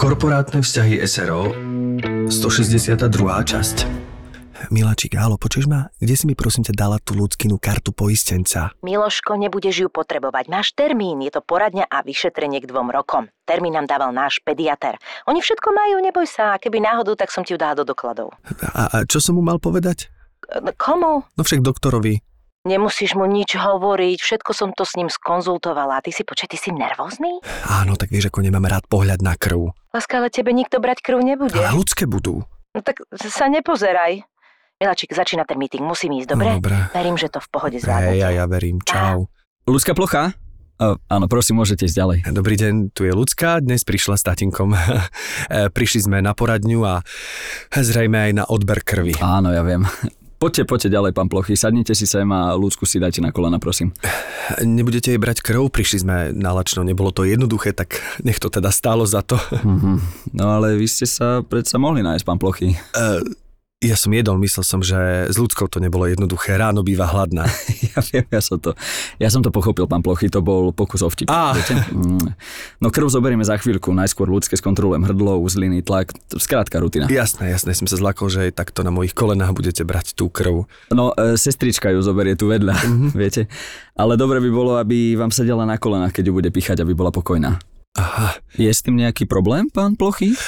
Korporátne vzťahy SRO 162. časť Miláčik, álo, počuješ ma? Kde si mi prosím ťa dala tú ľudskinu kartu poistenca? Miloško, nebudeš ju potrebovať. Máš termín, je to poradňa a vyšetrenie k dvom rokom. Termín nám dával náš pediater. Oni všetko majú, neboj sa. Keby náhodou, tak som ti ju dala do dokladov. A, a čo som mu mal povedať? Komu? No však doktorovi. Nemusíš mu nič hovoriť, všetko som to s ním skonzultovala. Ty si, počkaj, ty si nervózny? Áno, tak vieš, ako nemám rád pohľad na krv. Láska, ale tebe nikto brať krv nebude. Ale ľudské budú. No tak sa nepozeraj. Miláčik, začína ten meeting, musím ísť, dobre? No, dobre. Verím, že to v pohode Hej, zvládnete. ja, ja verím. Čau. Ľudská plocha? Uh, áno, prosím, môžete ísť ďalej. Dobrý deň, tu je ľudská, dnes prišla s tatinkom. E, Prišli sme na poradňu a zrejme aj na odber krvi. Áno, ja viem. Poďte, poďte ďalej, pán Plochy. Sadnite si sem a ľudsku si dajte na kolena, prosím. Nebudete jej brať krv? Prišli sme na lačno, nebolo to jednoduché, tak nech to teda stálo za to. Mhm. No ale vy ste sa predsa mohli nájsť, pán Plochy. E, Ja som jedol, myslel som, že s ľudskou to nebolo jednoduché. Ráno býva hladná. Ja viem, ja som to, ja som to pochopil, pán Plochy, to bol pokus o vtip. Mm. No krv zoberieme za chvíľku, najskôr ľudské skontrolujem hrdlo, uzliny, tlak, skrátka rutina. Jasné, jasné, som sa zlakol, že aj takto na mojich kolenách budete brať tú krv. No, e, sestrička ju zoberie tu vedľa, viete. Ale dobre by bolo, aby vám sedela na kolenách, keď ju bude píchať, aby bola pokojná. Aha, Je s tým nejaký problém, pán Plochy?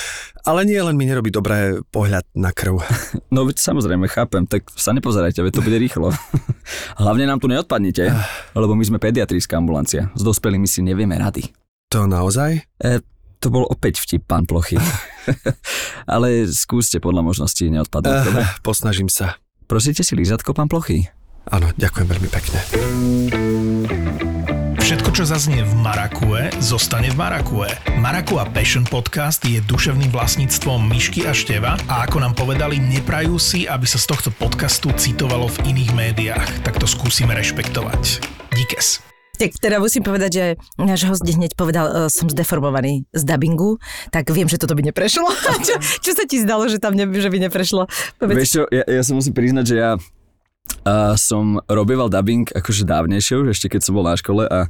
ale nie len mi nerobí dobré pohľad na krv. No veď samozrejme, chápem, tak sa nepozerajte, veď to bude rýchlo. Hlavne nám tu neodpadnite, lebo my sme pediatrijská ambulancia. S dospelými si nevieme rady. To naozaj? E, to bol opäť vtip, pán Plochy. Ale skúste podľa možností neodpadnúť, dobre? posnažím sa. Prosíte si lízatko, pán Plochy? Áno, ďakujem veľmi pekne. Všetko, čo zaznie v Marakue, zostane v Marakue. Marakua Passion Podcast je duševným vlastníctvom Myšky a Števa a ako nám povedali, neprajú si, aby sa z tohto podcastu citovalo v iných médiách. Tak to skúsime rešpektovať. Díkes. Tak teda musím povedať, že náš host hneď povedal, uh, som zdeformovaný z dubbingu, tak viem, že toto by neprešlo. čo, čo sa ti zdalo, že tam ne, že by neprešlo? Povedz. Vieš čo, ja, ja sa musím priznať, že ja a som robieval dubbing akože dávnejšie už, ešte keď som bol na škole a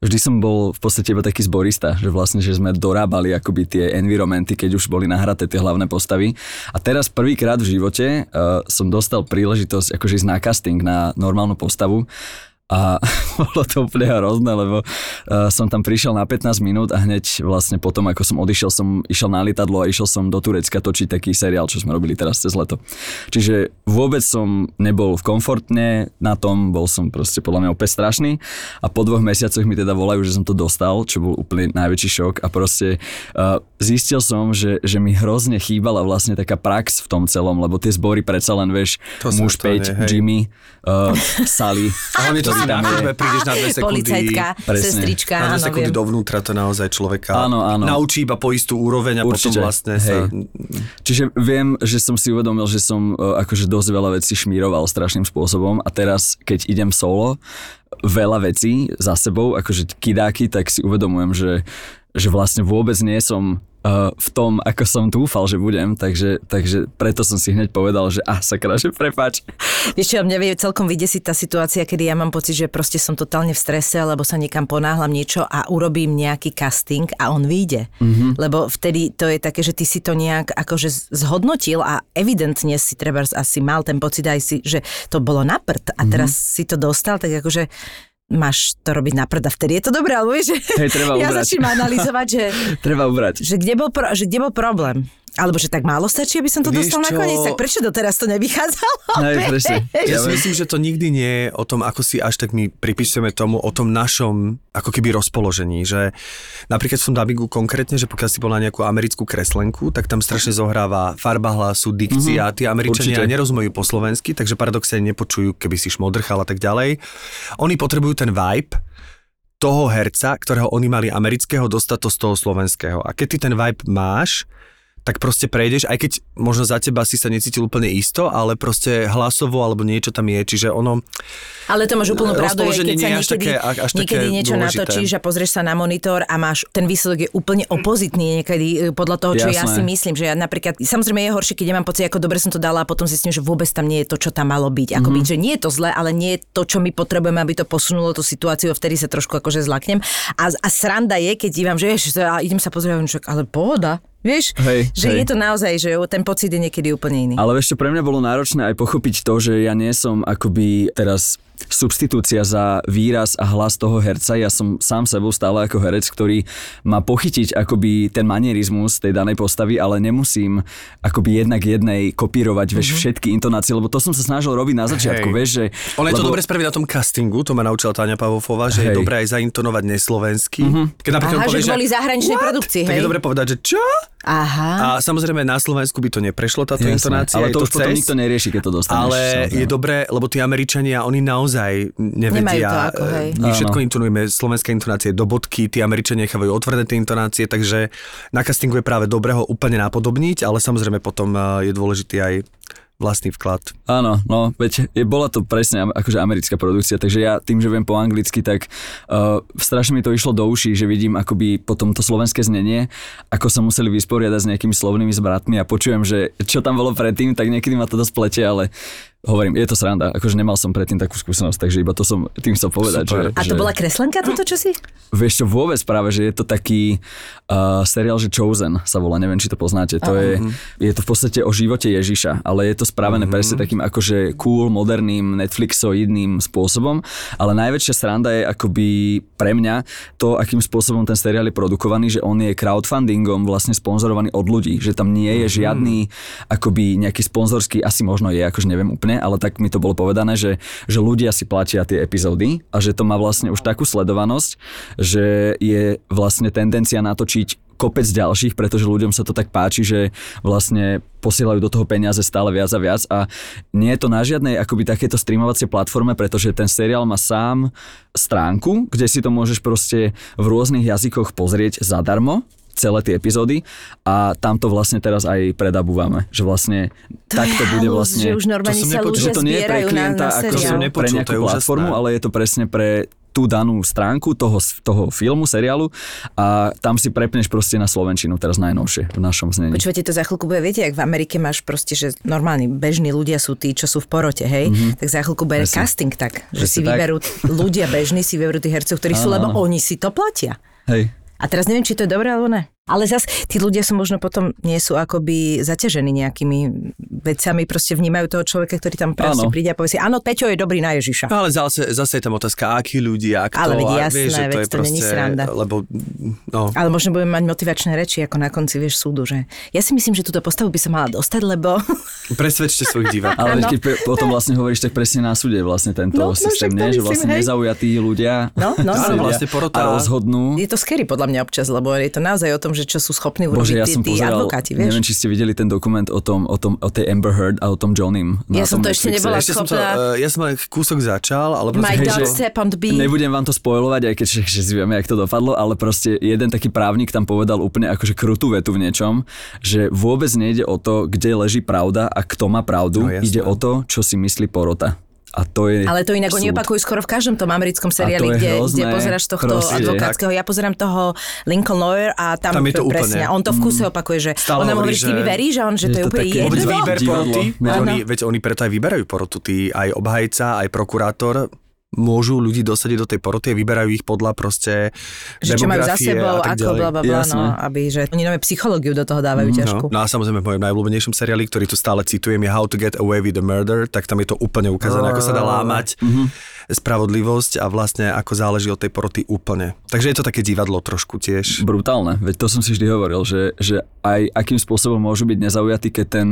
vždy som bol v podstate iba taký zborista, že vlastne, že sme dorábali akoby tie environmenty, keď už boli nahraté tie hlavné postavy. A teraz prvýkrát v živote uh, som dostal príležitosť akože ísť na casting na normálnu postavu a bolo to úplne hrozné, lebo uh, som tam prišiel na 15 minút a hneď vlastne potom, ako som odišiel, som išiel na lietadlo a išiel som do Turecka točiť taký seriál, čo sme robili teraz cez leto. Čiže vôbec som nebol komfortne na tom, bol som proste podľa mňa opäť strašný a po dvoch mesiacoch mi teda volajú, že som to dostal, čo bol úplne najväčší šok a proste uh, zistil som, že, že mi hrozne chýbala vlastne taká prax v tom celom, lebo tie zbory predsa len, vieš, To muž to nie, 5, hej. Jimmy, uh, Sally. A hlavne to si na chodbe, prídeš na dve sekundy. Policajtka, Presne. sestrička, Na dve áno, sekundy viem. dovnútra to naozaj človeka Áno, áno. naučí iba po istú úroveň a Určite, potom vlastne sa... hej. Čiže viem, že som si uvedomil, že som e, akože dosť veľa vecí šmíroval strašným spôsobom a teraz, keď idem solo, veľa vecí za sebou, akože kidáky, tak si uvedomujem, že, že vlastne vôbec nie som v tom, ako som dúfal, že budem, takže, takže preto som si hneď povedal, že ah, sakra, že prepáč. Vieš čo, mňa vie celkom vydesiť tá situácia, kedy ja mám pocit, že proste som totálne v strese, lebo sa niekam ponáhľam niečo a urobím nejaký casting a on vyjde. Mm-hmm. Lebo vtedy to je také, že ty si to nejak akože zhodnotil a evidentne si treba asi mal ten pocit aj si, že to bolo na prd a teraz si to dostal, tak akože máš to robiť na prd a vtedy je to dobré, alebo vieš, že Hej, treba ja ubrať. začnem analyzovať, že, Treba ubrať. že, kde bol pro, že kde bol problém. Alebo že tak málo stačí, aby som to Vieš dostal čo? nakoniec, tak prečo doteraz to nevychádzalo? Hej, presne. Ja si myslím, že to nikdy nie je o tom, ako si až tak my pripisujeme tomu, o tom našom ako keby rozpoložení, že napríklad v tom dubbingu konkrétne, že pokiaľ si bol na nejakú americkú kreslenku, tak tam strašne zohráva farba hlasu, dikcia, tí Američania určite. nerozumejú po slovensky, takže paradoxne nepočujú, keby si šmodrchal a tak ďalej. Oni potrebujú ten vibe, toho herca, ktorého oni mali amerického, dostať to z toho slovenského. A keď ty ten vibe máš, tak proste prejdeš, aj keď možno za teba si sa necítil úplne isto, ale proste hlasovo alebo niečo tam je, čiže ono... Ale to máš úplnú pravdu, aj keď sa nie je až niekedy, také, až niekedy také niečo dôležité. natočíš a pozrieš sa na monitor a máš, ten výsledok je úplne opozitný niekedy e, podľa toho, čo ja Jasné. si myslím, že ja napríklad, samozrejme je horšie, keď ja mám pocit, ako dobre som to dala a potom zistím, že vôbec tam nie je to, čo tam malo byť. Ako Mhm. byť, že nie je to zle, ale nie je to, čo my potrebujeme, aby to posunulo tú situáciu a vtedy sa trošku akože zlaknem. A, a sranda je, keď dívam, že ježiš, a idem sa pozrieť, ale pohoda. Vieš, Hej, že hej. je to naozaj, že ten pocit je niekedy úplne iný. Ale čo, pre mňa bolo náročné aj pochopiť to, že ja nie som akoby teraz substitúcia za výraz a hlas toho herca. Ja som sám sebou stále ako herec, ktorý má pochytiť akoby ten manierizmus tej danej postavy, ale nemusím akoby jednak jednej kopírovať vieš, všetky intonácie, lebo to som sa snažil robiť na začiatku. Hej. vieš, že... Ono je to dobre spraviť na tom castingu, to ma naučila Táňa Pavofová, že je Hej. dobré aj zaintonovať neslovensky. Keď napríklad Aha, že povieš, kvôli zahraničnej "What?" produkcii, Tak hej? je dobre povedať, že čo? Aha. A samozrejme na Slovensku by to neprešlo táto Jasné, intonácia. ale je to už potom cez, nikto nerieši, keď to dostaneš. Ale samozrejme. je dobré, lebo tí Američania, oni naozaj nevedia. Nemajú to ako, hej. My všetko intonujeme, slovenské intonácie do bodky, tí Američania nechávajú otvorené tie intonácie, takže na castingu je práve dobré ho úplne napodobniť, ale samozrejme potom e, je dôležitý aj vlastný vklad. Áno, no, veď je, bola to presne akože americká produkcia, takže ja tým, že viem po anglicky, tak uh, strašne mi to išlo do uší, že vidím akoby potom to slovenské znenie, ako sa museli vysporiadať s nejakými slovnými zbratmi a počujem, že čo tam bolo predtým, tak niekedy ma to dosť plete, ale hovorím, je to sranda, akože nemal som predtým takú skúsenosť, takže iba to som tým chcel povedať. Super. Že, A to že, bola kreslenka toto, čo si? Vieš čo, vôbec práve, že je to taký uh, seriál, že Chosen sa volá, neviem, či to poznáte. To je, je to v podstate o živote Ježiša, ale je to spravené mm-hmm. presne takým akože cool, moderným, Netflixoidným spôsobom, ale najväčšia sranda je akoby pre mňa to, akým spôsobom ten seriál je produkovaný, že on je crowdfundingom vlastne sponzorovaný od ľudí, že tam nie je žiadny akoby nejaký sponzorský, asi možno je, akože neviem úplne, ale tak mi to bolo povedané, že, že ľudia si platia tie epizódy a že to má vlastne už takú sledovanosť, že je vlastne tendencia natočiť kopec ďalších, pretože ľuďom sa to tak páči, že vlastne posielajú do toho peniaze stále viac a viac. A nie je to na žiadnej akoby takéto streamovacie platforme, pretože ten seriál má sám stránku, kde si to môžeš proste v rôznych jazykoch pozrieť zadarmo celé tie epizódy a tam to vlastne teraz aj predabúvame, že vlastne To takto bude vlastne... že už normálne sa nepočul, ľudia že to nie je pre zbierajú na, klienta na ako som seriál. nepo- pre nepočul, nejakú platformu, ale je to presne pre tú danú stránku toho, toho filmu, seriálu a tam si prepneš proste na Slovenčinu teraz najnovšie v našom znení. Počúvate, to za chvíľku bude, viete, ak v Amerike máš proste, že normálni bežní ľudia sú tí, čo sú v porote, hej, mm-hmm. tak za chvíľku bude Presne. casting tak, že Presne si tak. vyberú, ľudia bežní si vyberú tých hercov, ktorí sú, lebo oni si to platia. Hej. A teraz neviem, či to je dobré alebo ne. Ale zas tí ľudia sú možno potom, nie sú akoby zaťažení nejakými vecami, proste vnímajú toho človeka, ktorý tam proste Áno. príde a povie si, áno, Peťo je dobrý na Ježiša. No ale zase, zase je tam otázka, akí ľudia, kto, Ale veď jasné, vieš, že to veď je to není sranda. lebo, no, Ale možno budeme mať motivačné reči, ako na konci, vieš, súdu, že ja si myslím, že túto postavu by som mala dostať, lebo presvedčte svojich divákov. Ale Áno. keď pe- potom vlastne hovoríš, tak presne na súde vlastne tento No, no, systém, to nie? že vlastne hej. nezaujatí ľudia No, no, Áno, no. vlastne porota- a rozhodnú. je to scary podľa mňa občas, lebo je to naozaj o tom, že čo sú schopní urobiť Bože, ja tí, som tí pozeral, advokáti, vieš. neviem, či ste videli ten dokument o tom, o, tom, o tej Amber Heard a o tom Johnim. Ja som to ešte nebola Ešte som to, schopná- uh, ja som len kúsok začal, ale proste, My hej, dog že-. Nebudem vám to spoilovať, aj keď však si vieme, jak to dopadlo, ale proste jeden taký právnik tam povedal úplne akože krutú vetu v niečom, že vôbec nejde o to, kde leží pravda a kto má pravdu, No, jasné. ide o to, čo si myslí porota. A to je Ale to inak oni súd. opakujú skoro v každom tom americkom to seriáli, je kde, hrozné. kde pozeráš tohto Proste, advokátskeho. Ja pozerám toho Lincoln Lawyer a tam, Tam je to presne, úplne. on to v kuse opakuje, že Stále ona mu hovorí, že ty mi veríš, a on, že je to je to úplne jedno. výber poroty, veď oni, veď oni preto aj vyberajú porotu, tí aj obhajca, aj prokurátor môžu ľudí dosadiť do tej poroty a vyberajú ich podľa proste Že čo majú za sebou, a tak ako bla, bla, bla, no, aby, že oni nové psychológiu do toho dávajú ťažku. No a samozrejme v mojom najobľúbenejšom seriáli, ktorý tu stále citujem, je How to get away with the murder, tak tam je to úplne ukázané, ako sa dá lámať spravodlivosť a vlastne ako záleží od tej poroty úplne. Takže je to také divadlo trošku tiež. brutálne. Veď to som si vždy hovoril, že, že aj akým spôsobom môžu byť nezaujatí, keď ten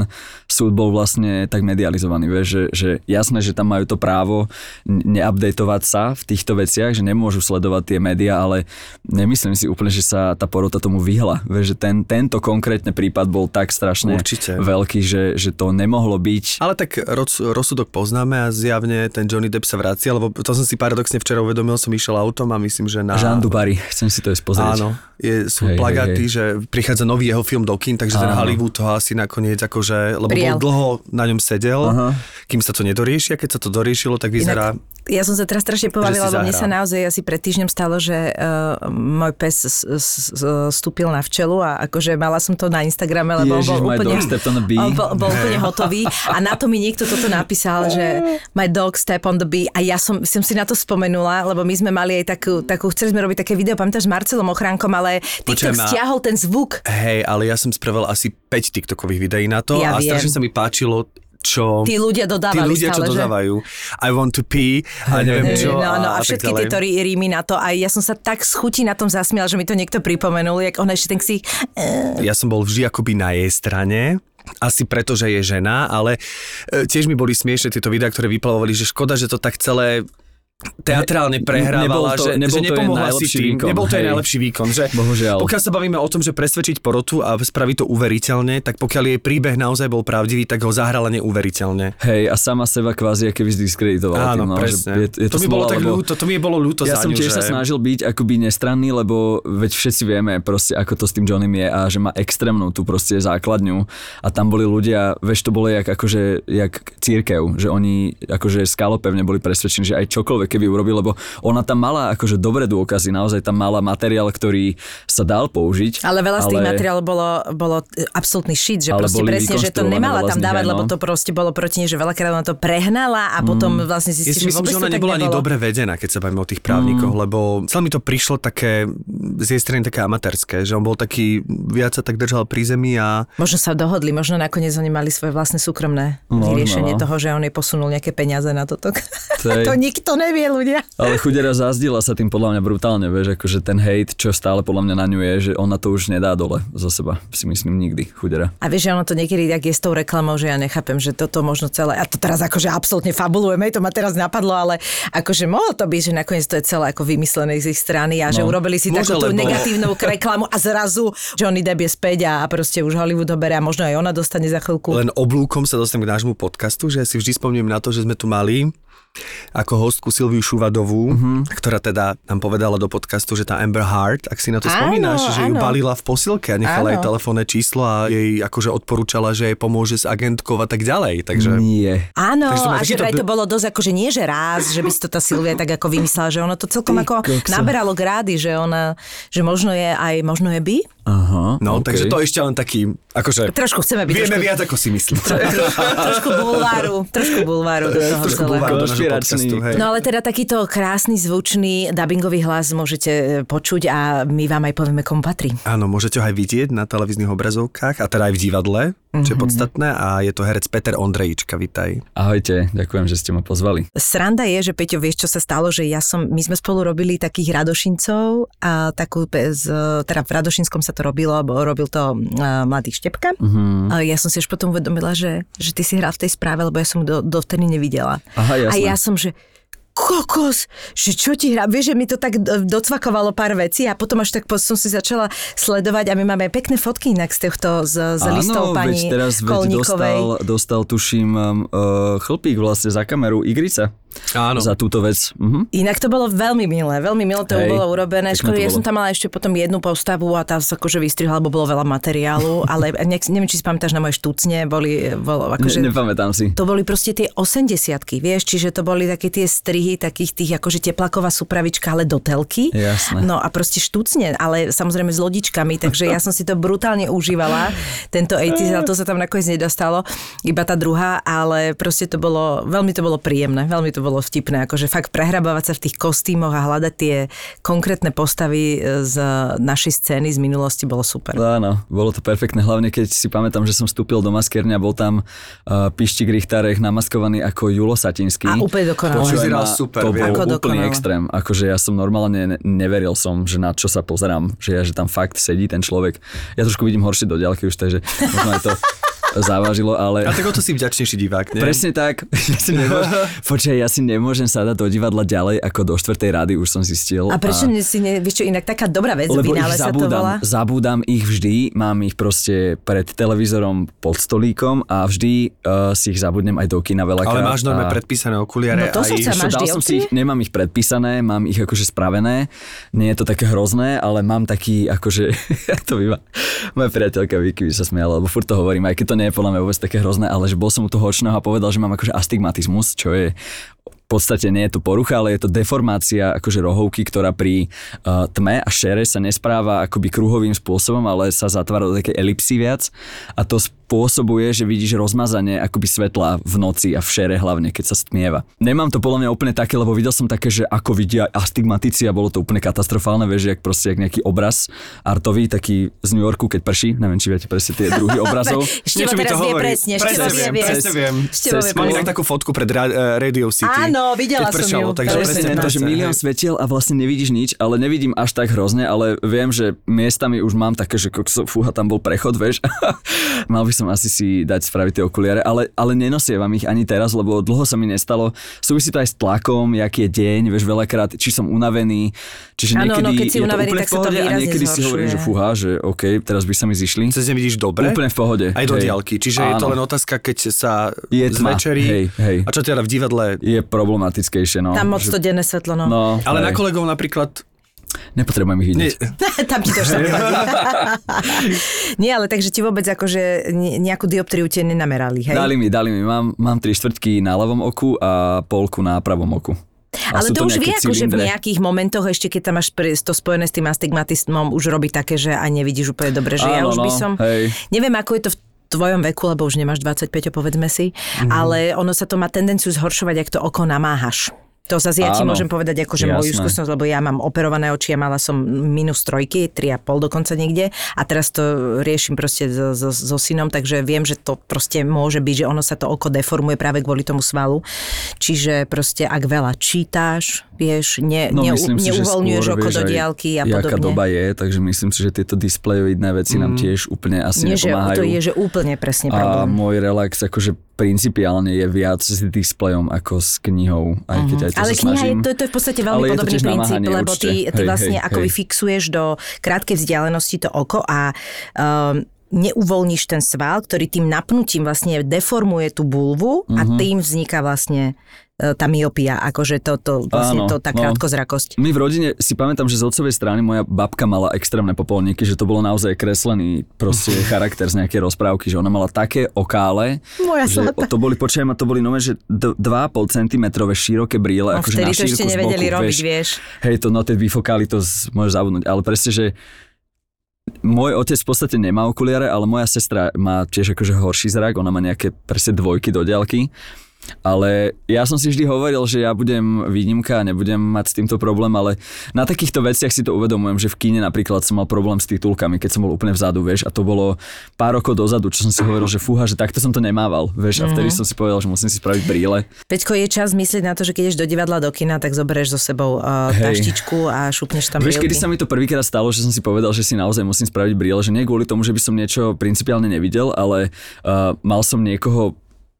súd bol vlastne tak medializovaný. Vieš, že, že jasné, že tam majú to právo n- updateovať sa v týchto veciach, že nemôžu sledovať tie médiá, ale nemyslím si úplne, že sa tá porota tomu vyhla. Vieš, že ten, tento konkrétne prípad bol tak strašne Určite. veľký, že, že to nemohlo byť. Ale tak roz, rozsudok poznáme a zjavne ten Johnny Depp sa vracia, lebo to som si paradoxne včera uvedomil, som išiel autom a myslím, že na... Jean Dubary, chcem si to aj pozrieť. Áno, je, sú Hej, hej, plagáty, hej. že prichádza nový jeho film do kin, takže ten Áno. Hollywood ho asi nakoniec akože, lebo Prijal. bol dlho na ňom sedel, Aha. kým sa to nedorieši a keď sa to doriešilo, tak vyzerá... Inak, ja som sa teraz strašne pobavila, lebo mne sa naozaj asi pred týždňom stalo, že uh, môj pes s- s- s- stúpil na včelu a akože mala som to na Instagrame, lebo Ježiš, on bol úplne, on bol, bol úplne hotový a na to mi niekto toto napísal, že my dog step on the bee a ja som, som si na to spomenula, lebo my sme mali aj takú, takú chceli sme robiť také video, pamätáš s Marcelom Ochránkom, ale TikTok Počujem, stiahol ten zvuk. Hej, ale ja som spravil asi 5 TikTokových videí na to Ja a viem. strašne sa mi páčilo, čo... Tí ľudia tí dodávali ľudia, čo stále, že? dodávajú. I want to pee a neviem čo. No, no, a tak všetky tieto rí- rímy na to. A ja som sa tak z chutí na tom zasmiala, že mi to niekto pripomenul, jak ona ešte ten ksich. Ja som bol vždy akoby na jej strane, asi preto, že je žena, ale e, tiež mi boli smiešne tieto videá, ktoré vyplavovali, že škoda, že to tak celé teatrálne prehrávala, nebol to- že, nebol že to nepomohla si najlepší tým. výkon, nebol to jej najlepší výkon. Že Bohužiaľ. Pokiaľ sa bavíme o tom, že presvedčiť porotu a spraviť to uveriteľne, tak pokiaľ jej príbeh naozaj bol pravdivý, tak ho zahrala neuveriteľne. Hej, a sama seba kvázi keby zdiskreditovala. Áno, tým, no, presne. Je, je to, to, mi bolo tak ľúto, to mi bolo ľúto Ja za som tiež že... sa snažil byť akoby nestranný, lebo veď všetci vieme proste, ako to s tým Johnnym je a že má extrémnu tú proste základňu a tam boli ľudia, vieš, to bolo jak akože, jak církev, že oni akože skalopevne boli presvedčení, že aj čokoľvek keby urobil, lebo ona tam mala akože dobré dôkazy, naozaj tam mala materiál, ktorý sa dal použiť. Ale veľa z tých materiálov bolo, bolo e, absolútny shit, že Ale proste presne, že to nemala tam nich dávať, aj, lebo no. to proste bolo proti nej, že veľakrát ona to prehnala a potom vlastne Ja zistí, si že myslím, že ona nebola ani dobre vedená, keď sa bavíme o tých právnikoch, Mm. lebo celé mi to prišlo také z jej strany také amatérske, že on bol taký, viac sa tak držal pri zemi a Možno sa dohodli, možno nakoniec oni mali svoje vlastné súkromné vyriešenie no. toho, že on jej posunul nejaké peniaze na toto. To je- to nikto nevie, ľudia. Ale chudera zazdila sa tým podľa mňa brutálne, vieš, akože ten hate, čo stále podľa mňa na ňu je, že ona to už nedá dole zo seba, si myslím nikdy, chudera. A vieš, že ono to niekedy tak je s tou reklamou, že ja nechápem, že toto možno celé, a to teraz akože absolútne fabulujeme, to ma teraz napadlo, ale akože mohlo to byť, že nakoniec to je celé ako vymyslené z ich strany a že No. urobili si Môže, takú tú lebo- negatívnu reklamu a zrazu Johnny Depp je späť a, proste už Hollywood ho a možno aj ona dostane za chvíľku. len oblúkom sa dostanem k nášmu podcastu, že si vždy spomínam na to, že sme tu mali ako hostku Silviu Šuvadovú, Mhm. ktorá teda nám povedala do podcastu, že tá Amber Heard, ak si na to Áno, spomínaš, že ju áno. balila v posilke a nechala Áno. jej telefónne číslo a jej akože odporúčala, že jej pomôže s agentkou a tak ďalej. Takže Nie. Áno, Takže a že vraj to bolo dosť ako, že nie že raz, že by si to tá Silvia tak ako vymyslela, že ono to celkom Ty ako kokso. naberalo grády, že ona, že možno je aj, možno je by. Aha, no, okay. takže to ešte len taký, akože Trošku chceme byť vieme trošku, viac ako si myslíte. trošku bulváru, trošku bulváru do toho Trošku celého. bulváru do podcastu, hej. No ale teda takýto krásny, zvučný dubbingový hlas môžete e, počuť a my vám aj povieme, komu patrí. Áno, môžete ho aj vidieť na televíznych obrazovkách a teda aj v divadle, čo je podstatné a je to herec Peter Ondrejička, vitaj. Ahojte, ďakujem, že ste ma pozvali. Sranda je, že Peťo, vieš, čo sa stalo, že ja som, my sme spolu robili takých Radošincov a takú, z, teda v Radošinskom sa to robilo, alebo robil to uh, mladý Štepka. Mhm. A ja som si až potom uvedomila, že, že ty si hral v tej správe, lebo ja som do, dovtedy nevidela. Aha, jasné. A ja som, že kokos, že čo ti hrá, vieš, že mi to tak do- docvakovalo pár vecí a potom až tak som si začala sledovať a my máme pekné fotky inak z týchto, z, z listov Áno, pani veď teraz veď dostal, dostal, tuším, um, uh, chlpík vlastne za kameru Igrica. Áno. Za túto vec. Mhm. Inak to bolo veľmi milé, veľmi milé to Hej, bolo urobené. Škoda, ja bolo. som tam mala ešte potom jednu postavu a tá sa akože vystrihla, lebo bolo veľa materiálu, ale ne, neviem, či si pamätáš na moje štúcne, boli, bolo akože... Ne, nepamätám si. To boli proste tie 80 vieš, čiže to boli také tie strihy takých tých akože teplaková supravička, ale do telky. Jasné. No a proste štucne, ale samozrejme s lodičkami, takže ja som si to brutálne užívala, tento 80 ale to sa tam nakoniec nedostalo, iba tá druhá, ale proste to bolo, veľmi to bolo príjemné, veľmi to bolo vtipné, akože fakt prehrabávať sa v tých kostýmoch a hľadať tie konkrétne postavy e, z našej scény z minulosti bolo super. Áno, bolo to perfektné, hlavne keď si pamätám, že som vstúpil do maskerne a bol tam uh, Pištik Richtarek namaskovaný ako Julo Satinský. A úplne. To aj vyzeral ma- super, To bol Ako úplný dokonale. extrém. Akože ja som normálne ne- neveril som, že na čo sa pozerám, že ja, že tam fakt sedí ten človek. Ja trošku vidím horšie do ďalky už, takže možno aj to. závažilo, ale... A tak o to si vďačnejší divák, nie? Presne tak. Ja si nemôžem, počkaj, ja si nemôžem sa dať do divadla ďalej ako do štvrtej rady, už som zistil. A prečo a... si ne, vieš čo, inak taká dobrá vec, Lebo ich sa to zabúdam, volá. zabúdam ich vždy, mám ich proste pred televízorom pod stolíkom a vždy uh, si ich zabudnem aj do kina veľakrát. Ale máš norme a... predpísané okuliare No to som Ešte Máš dal som si ich, nemám ich predpísané, mám ich akože spravené, nie je to také hrozné, ale mám taký akože, to by ma, moja priateľka Vicky by sa smiala, lebo furt to hovorím, aj keď to nie je podľa mňa vôbec také hrozné, ale že bol som u toho očného a povedal, že mám akože astigmatizmus, čo je podstate nie je to porucha, ale je to deformácia akože rohovky, ktorá pri uh, tme a šere sa nespráva akoby kruhovým spôsobom, ale sa zatvára do takej elipsy viac a to spôsobuje, že vidíš rozmazanie akoby svetla v noci a v šere hlavne, keď sa stmieva. Nemám to podľa mňa úplne také, lebo videl som také, že ako vidia astigmatici a bolo to úplne katastrofálne, vieš, jak proste jak nejaký obraz artový, taký z New Yorku, keď prší, neviem, či viete presne tie druhy obrazov. Števo teraz vie presne, Števo vie, vie. presne viem. Števo vie Mám presne. inak takú fotku pred ra- eh, Radio City. Áno, videla keď som pršalo, ju. Takže Presne to, že milión svetiel a vlastne nevidíš nič, ale nevidím až tak hrozne, ale viem, že miestami už mám také, že kokso, fúha, tam bol prechod, vieš. Mal by som asi si dať spraviť tie okuliare, ale, ale nenosievam ich ani teraz, lebo dlho sa mi nestalo. Súvisí to aj s tlakom, jaký je deň, vieš, veľakrát, či som unavený, čiže Áno, niekedy no, keď si je unavený, to úplne tak v pohode a niekedy si hovorím, že zhoršuje. fúha, že OK, teraz by sa mi zišli. Cez deň vidíš dobre? Úplne v pohode. Aj do diálky. Čiže je to Áno. len otázka, keď sa Je tma. zvečerí. Hej, hej. A čo teda v divadle? Je problematickejšie, no. Tam moc že- to denné svetlo, no. No, Ale na hej. kolegov napríklad... Nepotrebujem ich vidieť. Nie, Tam ti to už. Nie, ale takže ti vôbec akože ne- nejakú dioptriu tie nenamerali, hej? Dali mi, dali mi. Mám, mám tri štvrtky na ľavom oku a polku na pravom oku. A Ale sú to už vie, akože v nejakých momentoch, ešte keď tam máš to spojené s tým astigmatizmom, už robí také, že aj nevidíš úplne dobre, že ja Áno, už by no, som... hej. Neviem, ako je to v tvojom veku, lebo už nemáš 25, povedzme si, Mhm. ale ono sa to má tendenciu zhoršovať, ak to oko namáhaš. To zase ja ti môžem povedať akože moju jasné. skúsenosť, lebo ja mám operované oči a mala som minus trojky, 3,5 dokonca niekde a teraz to riešim proste so, so, so synom, takže viem, že to proste môže byť, že ono sa to oko deformuje práve kvôli tomu svalu. Čiže proste ak veľa čítáš, vieš, ne, No, si, že neuvoľňuješ skôr oko vieš do diálky a Jaká podobne. doba je, takže myslím si, že tieto displejovidné veci nám tiež úplne asi Nie, že nepomáhajú. to je, že úplne presne a problém. môj relax akože principiálne je viac s displejom ako s knihou, aj keď aj to Ale kniha je, to, to je v podstate veľmi Ale podobný princíp, lebo ty, určite. ty Hej, vlastne hej, ako hej. vyfixuješ do krátkej vzdialenosti to oko a um, neuvoľníš ten sval, ktorý tým napnutím vlastne deformuje tú bulvu a Mhm. tým vzniká vlastne tá myopia, akože to, to, vlastne Áno, to tá no. krátkozrakosť. My v rodine si pamätám, že z otcovej strany moja babka mala extrémne popolníky, že to bolo naozaj kreslený proste charakter z nejakej rozprávky, že ona mala také okále, Moja že to boli, počujem, to boli nové, že d- 2,5 cm široké brýle, No, akože na to šírku ešte nevedeli boku, robiť, vieš. Hej, to no, tie bifokály, to z, môžeš zabudnúť, ale presne, že môj otec v podstate nemá okuliare, ale moja sestra má tiež akože horší zrak, ona má nejaké presne dvojky do diaľky. Ale ja som si vždy hovoril, že ja budem výnimka a nebudem mať s týmto problém, ale na takýchto veciach si to uvedomujem, že v kine napríklad som mal problém s titulkami, keď som bol úplne vzadu, vieš, a to bolo pár rokov dozadu, čo som si hovoril, že fúha, že takto som to nemával, vieš, a vtedy som si povedal, že musím si spraviť brýle. Peťko, je čas myslieť na to, že keď ideš do divadla, do kina, tak zoberieš so sebou uh, Hej. taštičku a šupneš tam Vieš, kedy sa mi to prvýkrát stalo, že som si povedal, že si naozaj musím spraviť brýle, že nie kvôli tomu, že by som niečo principiálne nevidel, ale uh, mal som niekoho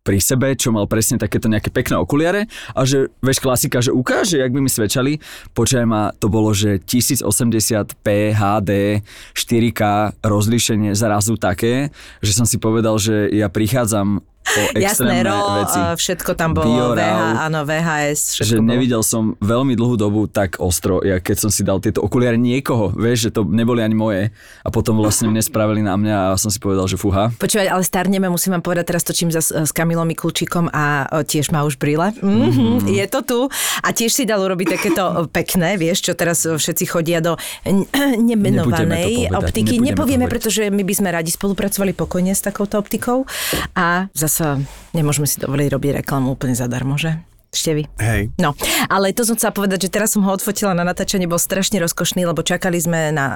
pri sebe, čo mal presne takéto nejaké pekné okuliare a že, vieš, klasika, že ukáže, jak by mi svedčali. Počkaj ma, to bolo, že 1080p HD 4K rozlíšenie zrazu také, že som si povedal, že ja prichádzam o Jasné, extrémne RAW, veci. všetko tam bolo, Bio, VH, áno, VHS, všetko že bolo. nevidel som veľmi dlhú dobu tak ostro, ja keď som si dal tieto okuliare niekoho, vieš, že to neboli ani moje a potom vlastne mne spravili na mňa a som si povedal, že fúha. Počúvať, ale starneme, musím vám povedať, teraz točím za, s Kamilom Mikulčíkom a o, tiež má už brýle. Mm-hmm, je to tu. A tiež si dal urobiť takéto pekné, vieš, čo teraz všetci chodia do nemenovanej optiky. Nepovieme, pretože my by sme radi spolupracovali pokojne s takouto optikou a zasa nemôžeme si dovoliť robiť reklamu úplne zadarmo, že? Števi. Hej. No, ale to som chcela povedať, že teraz som ho odfotila na natáčanie, bol strašne rozkošný, lebo čakali sme na,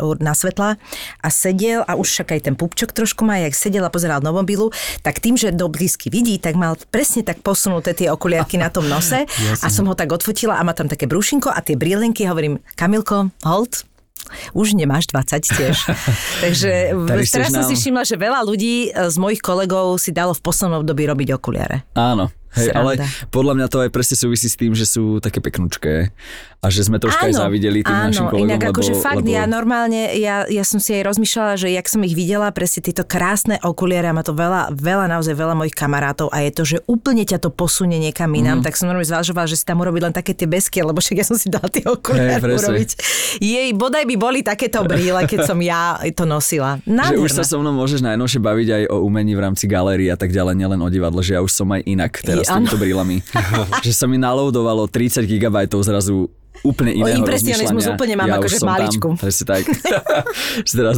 uh, na svetla a sedel a už však aj ten pupčok trošku má, jak sedel a pozeral do mobilu, tak tým, že do blízky vidí, tak mal presne tak posunuté tie okuliarky na tom nose a som ho tak odfotila a má tam také brúšinko a tie brýlenky, hovorím, Kamilko, hold, už nemáš 20 tiež. Takže teraz som si nám- všimla, že veľa ľudí e, z mojich kolegov si dalo v poslednom období robiť okuliare. Áno. Hej, ale podľa mňa to aj presne súvisí s tým, že sú také peknúčké a že sme troška aj závideli tým áno, našim kolegom, inak lebo, akože fakt, lebo... ja normálne, ja, ja som si aj rozmýšľala, že jak som ich videla, presne tieto krásne okuliare, a má to veľa, veľa, naozaj veľa mojich kamarátov a je to, že úplne ťa to posunie niekam inám, Mhm. tak som normálne zvažovala, že si tam urobiť len také tie besky, lebo však ja som si dala tie okuliare presne. urobiť. Jej, bodaj by boli takéto brýle, keď som ja to nosila. Že už Nádherné. sa so mnou môžeš najnovšie baviť aj o umení v rámci galérie a tak ďalej, nielen o divadle, že ja už som aj inak teraz s Je, týmito brýlami. že sa mi naloadovalo 30 GB zrazu úplne iného impresionizmus rozmýšľania. úplne mám ja akože maličku. Tam, presne tak. teraz,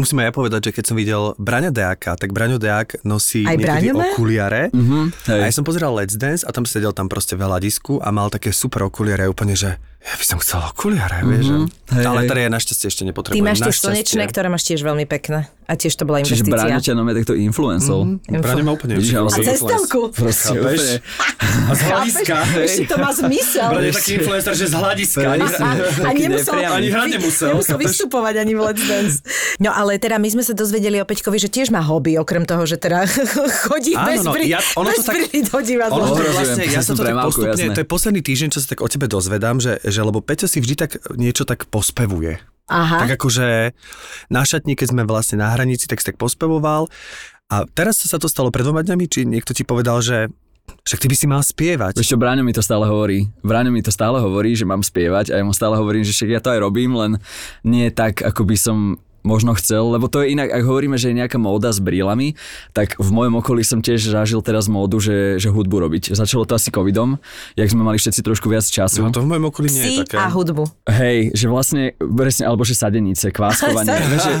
Musím aj ja povedať, že keď som videl Braňa Deáka, tak Braňo Deák nosí Aj niekedy okuliare. Mhm, hej. A ja som pozeral Let's Dance a tam sedel tam proste veľa disku a mal také super okuliare úplne, že ja by som chcel okuliare, vieš. že- Hej, Ale teda ja našťastie ešte Ty nepotrebujem. máš tie slnečné, ktoré máš tiež veľmi pekné. A tiež to bola Čiže Bráňo investícia. ťa nomie takto influencol. Mhm. Braňo má úplne Vidíš, ale A cez telku. Proste Chápeš? úplne. A z hľadiska. Ešte to má zmysel. Je taký influencer, že z hľadiska. A, a, a nemusel. Ani hrať nemusel, nemusel vystupovať ani v Let's Dance. No ale teda my sme sa dozvedeli o Peťkovi, že tiež má hobby, okrem toho, že teda chodí Áno, bez, no, brí, ja- ono bez to tak- brýlí do divadla. Ono to Ohrozujem, vlastne, ja som sa to tak premávku, postupne, to je posledný týždeň, čo sa tak o tebe dozvedám, že, že lebo Peťo si vždy tak niečo tak pospevuje. Aha. Tak akože na šatni, keď sme vlastne na hranici, tak si tak pospevoval. A teraz sa to stalo pred dvoma dňami, či niekto ti povedal, že však ty by si mal spievať. Vieš čo, Bráňo mi to stále hovorí. Bráňo mi to stále hovorí, že mám spievať a ja mu stále hovorím, že však ja to aj robím, len nie tak, ako by som možno chcel, lebo to je inak, ak hovoríme, že je nejaká móda s brýlami, tak v mojom okolí som tiež zažil teraz módu, že, že hudbu robiť. Začalo to asi covidom, jak sme mali všetci trošku viac času. No to v mojom okolí nie Psi je také. a hudbu. Hej, že vlastne, presne, alebo že sadenice, kváskovanie, že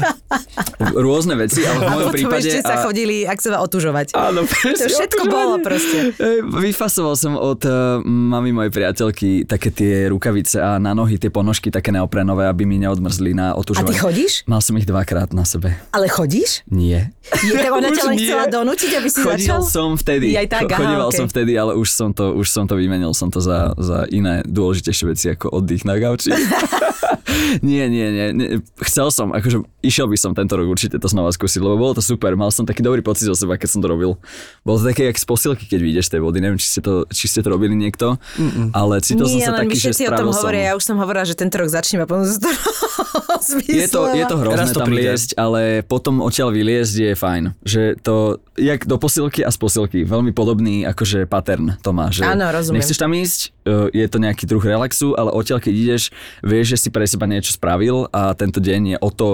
rôzne veci, ale v A mojom prípade... ešte sa a- chodili, ak sa otužovať. Áno, To presne. všetko otužovanie. bolo proste. Ej, Vyfasoval som od uh, mami mojej priateľky také tie rukavice a na nohy tie ponožky také neoprenové, aby mi neodmrzli na A otužovanie. ty chodíš? Mal som ich dvakrát na sebe. Ale chodíš? Nie. Je, tak ona ťa len chcela donútiť, aby si Chodil začal? som vtedy. Aj tak, aha, Chodíval okej. som vtedy, ale už som to, už som to vymenil som to za, za iné dôležitejšie veci ako oddych na gauči. nie, nie, nie, nie. Chcel som, akože išiel by som tento rok určite to znova skúsiť, lebo bolo to super. Mal som taký dobrý pocit zo seba, keď som to robil. Bolo to také, jak z posilky, keď vyjdeš tej vody. Neviem, či ste to, či ste to robili niekto, ale cítil som Nie, sa len taký, že o tom spravil som. hovoria, ja už som hovorila, že tento rok začnem a potom sa to Je to, je to hrozné To tam príde. liesť, ale potom odtiaľ vyliezť je fajn. Že to, jak do posilky a z posilky, veľmi podobný akože pattern to má. Že Áno, rozumiem. Nechceš tam ísť, je to nejaký druh relaxu, ale odtiaľ keď ideš, vieš, že si pre seba niečo spravil a tento deň je o to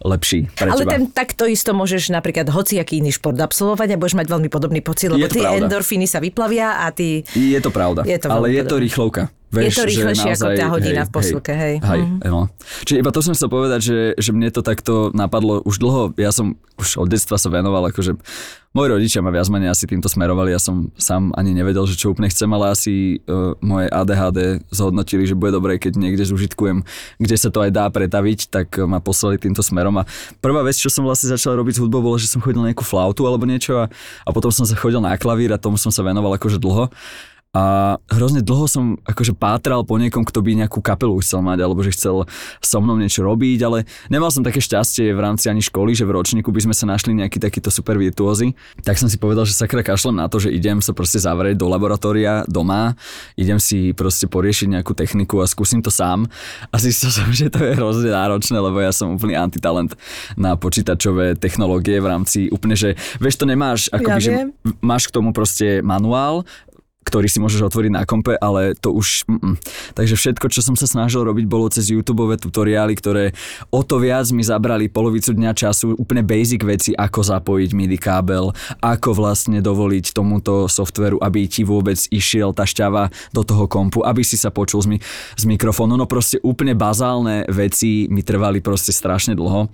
lepší pre Ale teba. ten, takto isto môžeš napríklad hociaký iný šport absolvovať a budeš mať veľmi podobný pocit, lebo Je to tie endorfíny sa vyplavia a ty... Je to pravda, Je to ale je to rýchlovka. Je Vieš, to že rýchlejšie ako tá hodina v posilke, hej. Hej, Mhm. no. Čiže iba to som chcel povedať, že, že mne to takto napadlo už dlho. Ja som už od detstva sa venoval, akože moji rodičia ma viac menej asi týmto smerovali. Ja som sám ani nevedel, že čo úplne chcem, ale asi uh, moje ADHD zhodnotili, že bude dobré, keď niekde zužitkujem, kde sa to aj dá pretaviť, tak eh, ma poslali týmto smerom. A prvá vec, čo som vlastne začal robiť s hudbou, bolo, že som chodil na nejakú flautu alebo niečo a, a potom som sa chodil na klavír a tomu som sa venoval akože dlho. A hrozne dlho som akože pátral po niekom, kto by nejakú kapelu chcel mať, alebo že chcel so mnou niečo robiť, ale nemal som také šťastie v rámci ani školy, že v ročníku by sme sa našli nejaký takýto super virtuózy. Tak som si povedal, že sakra kašlem na to, že idem sa proste zavrieť do laboratória doma, idem si proste poriešiť nejakú techniku a skúsim to sám. A zistil som, že to je hrozne náročné, lebo ja som úplný antitalent na počítačové technológie v rámci úplne, že vieš, to nemáš, akoby, Ja že máš k tomu proste manuál, ktorý si môžeš otvoriť na kompe, ale to už... Mm-mm. Takže všetko, čo som sa snažil robiť, bolo cez YouTube tutoriály, ktoré o to viac mi zabrali polovicu dňa času, úplne basic veci, ako zapojiť MIDI kábel, ako vlastne dovoliť tomuto softveru, aby ti vôbec išiel tá šťava do toho kompu, aby si sa počul z, mi- z mikrofónu. No proste úplne bazálne veci mi trvali proste strašne dlho.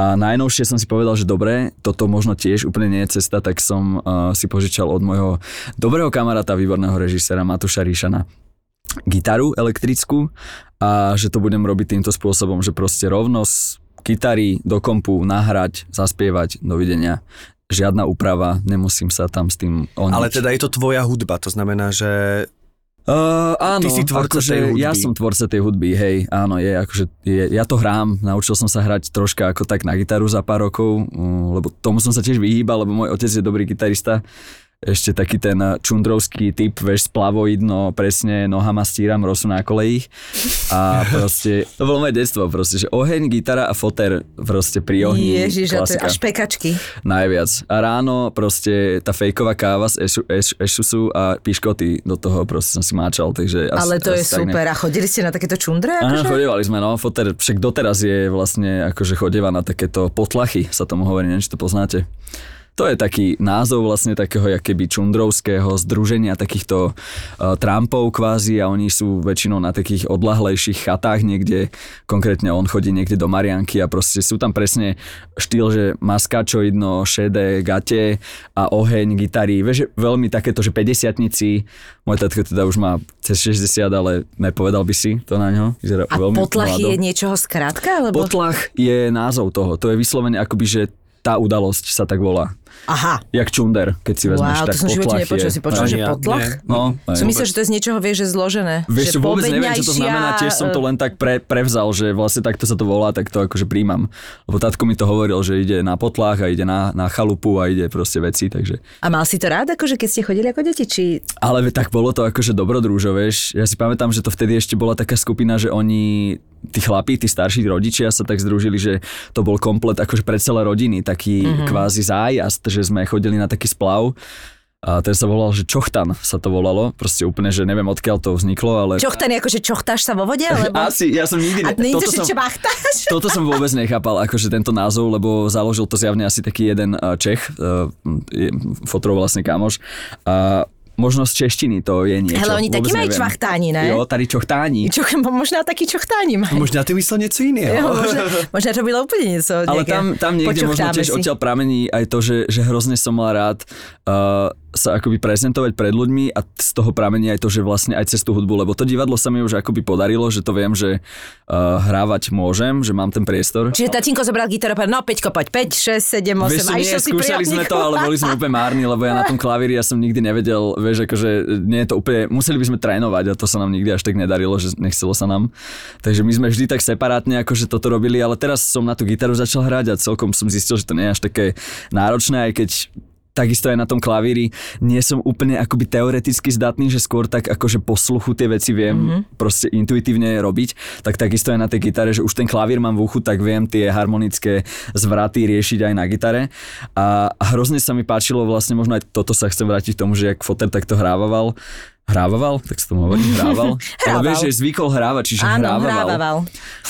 A najnovšie som si povedal, že dobre, toto možno tiež úplne nie je cesta, tak som uh, si požičal od môjho dobrého kamaráta, výborného režisera Matuša Ríšana gitaru elektrickú a že to budem robiť týmto spôsobom, že proste rovno z gitary do kompu nahrať, zaspievať, dovidenia. Žiadna úprava, nemusím sa tam s tým oniť. Ale teda je to tvoja hudba, to znamená, že Uh, áno, Ty si tvorca akože tej hudby. Ja som tvorca tej hudby, hej, áno, je, akože, je, ja to hrám, naučil som sa hrať troška ako tak na gitaru za pár rokov, uh, lebo tomu som sa tiež vyhýbal, lebo môj otec je dobrý gitarista, ešte taký ten čundrovský typ, vieš, splavoidno, presne, nohama stíram rosu na kolejích. A proste, to bolo moje detstvo, proste, že oheň, gitara a foter proste pri ohni, Ježiš, a, to, je- klasika. a špekačky. Najviac. A ráno proste tá fejková káva z ešu, eš, ešusu a piškoty do toho proste som si máčal, takže... Ale to je asi tak super. A chodili ste na takéto čundre? Áno, Akože? chodevali sme, no, foter, však doteraz je vlastne akože chodeva na takéto potlachy, sa tomu hovorí, neviem, či to poznáte. To je taký názov vlastne takého keby čundrovského združenia takýchto uh, trampov kvázi a oni sú väčšinou na takých odlahlejších chatách niekde, konkrétne on chodí niekde do Marianky a proste sú tam presne štýl, že maskačoidno, šedé, gate a oheň, gitary, vieš, veľmi takéto, že 50 môj tatko teda už má cez 60, ale nepovedal by si to na ňo. Vyzerá A veľmi potlachy mlado. je niečoho skrátka? Alebo... Potlach je názov toho. To je vyslovene akoby, že tá udalosť sa tak volá. Aha. Jak čunder, keď si vezmeš, Wow, tak to som živote potlach nepočul. je... Si počul, že potlach? nie. No, Som myslel, že to je z niečoho, vieš, že zložené. Vieš že vôbec neviem, čo to znamená, tiež som to len tak pre, prevzal, že vlastne takto sa to volá, tak to akože príjmam. Lebo tatko mi to hovoril, že ide na potlách a ide na, na chalupu a ide proste veci, takže... A mal si to rád, akože keď ste chodili ako deti? Či... Ale tak bolo to akože dobrodružo, vieš. Ja si pamätám, že to vtedy ešte bola taká skupina, že oni, tí chlapí, tí starší rodičia sa tak združili, že to bol komplet akože pre celé rodiny, taký mm-hmm. kvázi zájazd, že sme chodili na taký splav. A ten sa volal, že Čochtan sa to volalo. Proste úplne, že neviem odkiaľ to vzniklo, ale... Čochtan je akože čochtáš sa vo vode? Alebo... Asi, ja som nikdy... A Ne... nie toto, to, že som, čbachtáš? toto som vôbec nechápal, akože tento názov, lebo založil to zjavne asi taký jeden eh, Čech, uh, fotrov vlastne kamoš. A možno z češtiny to je niečo. Hele, oni vôbec majú neviem. čvachtáni, ne? Jo, tady čochtáni. Čo, možno taký čochtáni majú. Možno ty myslel niečo iného. Jo, možno, možno to bylo úplne niečo. Ale tam, tam niekde možno tiež si. odtiaľ pramení aj to, že, že hrozne som mal rád uh, sa akoby prezentovať pred ľuďmi a z toho pramení aj to, že vlastne aj cez tú hudbu, lebo to divadlo sa mi už akoby podarilo, že to viem, že uh, hrávať môžem, že mám ten priestor. Čiže tatínko zobral gitaru a no Peťko, poď, 5, 6, 7, 8 Vieš, a išiel si skúšali sme to, ale boli sme úplne márni, lebo ja na tom klavíri ja som nikdy nevedel, vieš, akože nie je to úplne, museli by sme trénovať a to sa nám nikdy až tak nedarilo, že nechcelo sa nám. Takže my sme vždy tak separátne akože toto robili, ale teraz som na tú gitaru začal hrať a celkom som zistil, že to nie je až také náročné, aj keď takisto aj na tom klavíri nie som úplne akoby teoreticky zdatný, že skôr tak akože posluchu tie veci viem mm-hmm. proste intuitívne robiť, tak takisto aj na tej gitare, že už ten klavír mám v uchu, tak viem tie harmonické zvraty riešiť aj na gitare a hrozne sa mi páčilo vlastne, možno aj toto sa chcem vrátiť k tomu, že jak Foter takto hrával, Hrával? Tak sa tomu hovorí, hrával. Ale Hrával. vieš, že zvykol hrávať, čiže Áno, hrával. hrával.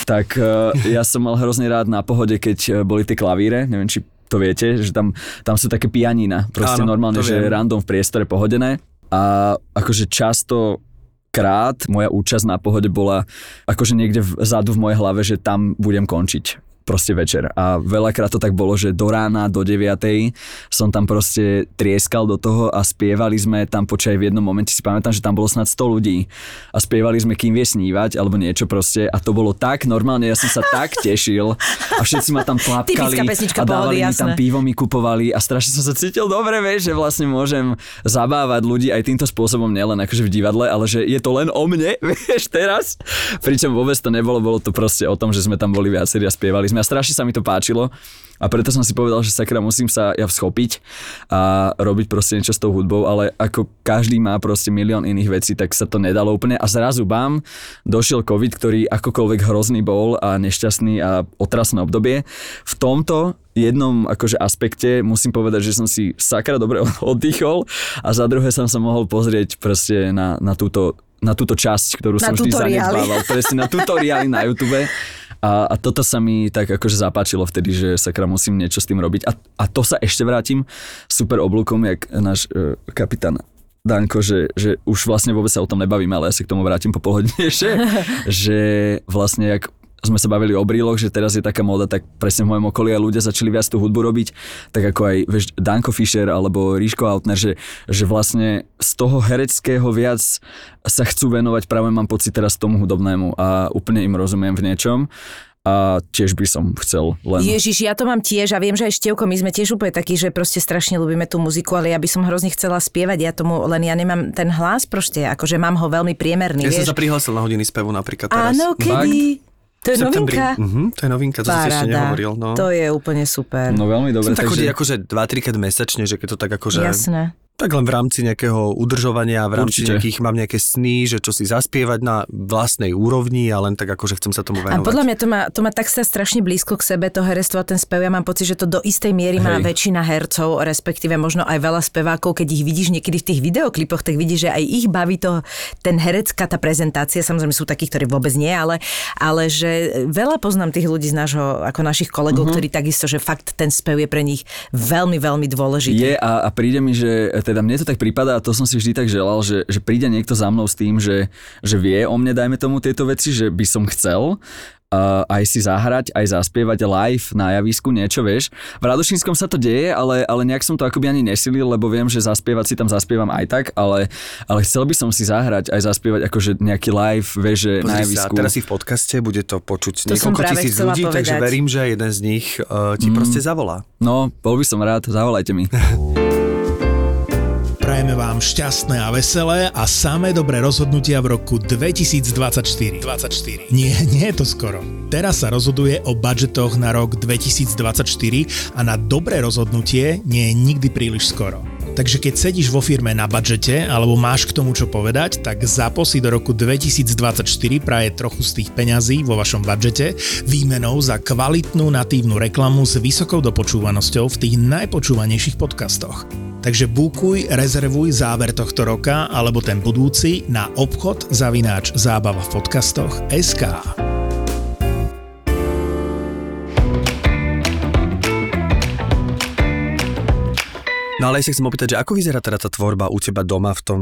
Tak uh, ja som mal hrozne rád na pohode, keď eh, boli tie klavíre, neviem, či to viete, že tam, tam sú také pianína, proste Áno, normálne, že viem. random v priestore pohodené. A akože často krát moja účasť na pohode bola akože niekde vzadu v mojej hlave, že tam budem končiť proste večer. A veľakrát to tak bolo, že do rána, do 9 som tam proste trieskal do toho a spievali sme tam počaj v jednom momente si pamätám, že tam bolo snad 100 ľudí. A spievali sme Kým vie snívať alebo niečo proste. A to bolo tak normálne, ja som sa tak tešil. A všetci ma tam tlapkali a dávali pohody, mi tam pivo mi kupovali. A strašne som sa cítil dobre, vieš, že vlastne môžem zabávať ľudí aj týmto spôsobom, nielen akože v divadle, ale že je to len o mne, vieš, teraz. Pričom vôbec to nebolo, bolo to proste o tom, že sme tam boli viacerí a spievali sme a strašne sa mi to páčilo. A preto som si povedal, že sakra musím sa ja vschopiť a robiť proste niečo s tou hudbou, ale ako každý má proste milión iných vecí, tak sa to nedalo úplne a zrazu bám, došiel COVID, ktorý akokoľvek hrozný bol a nešťastný a otrasné obdobie. V tomto jednom akože aspekte musím povedať, že som si sakra dobre oddychol a za druhé som sa mohol pozrieť proste na, na túto na túto časť, ktorú Na som vždy tutoriály. zanedbával, presne na tutoriály na YouTube. A, a toto sa mi tak akože zapáčilo vtedy, že sakra musím niečo s tým robiť. A, a to sa ešte vrátim super oblúkom, jak náš uh, kapitán Danko, že, že už vlastne vôbec sa o tom nebavíme, ale ja sa k tomu vrátim po pol že vlastne jak sme sa bavili o bríloch, že teraz je taká móda, tak presne v mojom okolí aj ľudia začali viac tú hudbu robiť, tak ako aj vieš, Danko Fischer alebo Ríško Altner, že, že vlastne z toho hereckého viac sa chcú venovať práve mám pocit teraz tomu hudobnému a úplne im rozumiem v niečom. a tiež by som chcel len... Ježiš, ja to mám tiež a viem, že aj Števko, my sme tiež úplne takí, že proste strašne ľúbime tú muziku, ale ja by som hrozne chcela spievať, ja tomu, len ja nemám ten hlas proste, akože mám ho veľmi priemerný, Ja vieš. som sa prihlásil na hodiny spevu napríklad teraz. Áno, kedy? To je septembri. novinka? Mhm, to je novinka, to som si ešte Paráda. nehovoril. No. To je úplne super. No veľmi dobre, Som tak chodí takže... akože 2-3 krát mesačne, že keď to tak akože... Jasné. Tak len v rámci nejakého udržovania, v rámci Určite. nejakých, mám nejaké sny, že čo si zaspievať na vlastnej úrovni a len tak akože chcem sa tomu A venovať. podľa mňa to má, to má tak sa strašne blízko k sebe, to herectvo a ten spev. Ja mám pocit, že to do istej miery má Hej. väčšina hercov, respektíve možno aj veľa spevákov, keď ich vidíš niekedy v tých videoklipoch, tak vidíš, že aj ich baví to, ten herecká, tá prezentácia. Samozrejme sú takí, ktorí vôbec nie, ale, ale že veľa poznám tých ľudí z nášho, ako našich kolegov, uh-huh. ktorí takisto, že fakt ten spev je pre nich veľmi, veľmi dôležitý. Je a, a príde mi, že teda mne to tak prípada a to som si vždy tak želal, že, že príde niekto za mnou s tým, že, že vie o mne, dajme tomu tieto veci, že by som chcel uh, aj si zahrať, aj zaspievať live na javisku niečo, vieš. V Radošínskom sa to deje, ale, ale nejak som to akoby ani nesilil, lebo viem, že zaspievať si tam zaspievam aj tak, ale, ale chcel by som si zahrať aj zaspievať akože nejaký live, vieš, že na Pozri sa, javisku. teraz si v podcaste, bude to počuť To niekoľko tisíc ľudí, takže povedať. verím, že jeden z nich uh, ti mm. proste zavolá. No, bol by som rád, zavolajte mi. Prajeme vám šťastné a veselé a samé dobré rozhodnutia v roku 2024. 24. Nie, nie je to skoro. Teraz sa rozhoduje o budžetoch na rok 2024 a na dobré rozhodnutie nie je nikdy príliš skoro. Takže keď sedíš vo firme na budžete alebo máš k tomu čo povedať, tak zapo si do roku 2024 praje trochu z tých peňazí vo vašom budžete výmenou za kvalitnú natívnu reklamu s vysokou dopočúvanosťou v tých najpočúvanejších podcastoch. Takže búkuj, rezervuj záver tohto roka alebo ten budúci na obchod zavináč zábava v podcastoch SK. No ale sa chcem opýtať, že ako vyzerá teda tá tvorba u teba doma v tom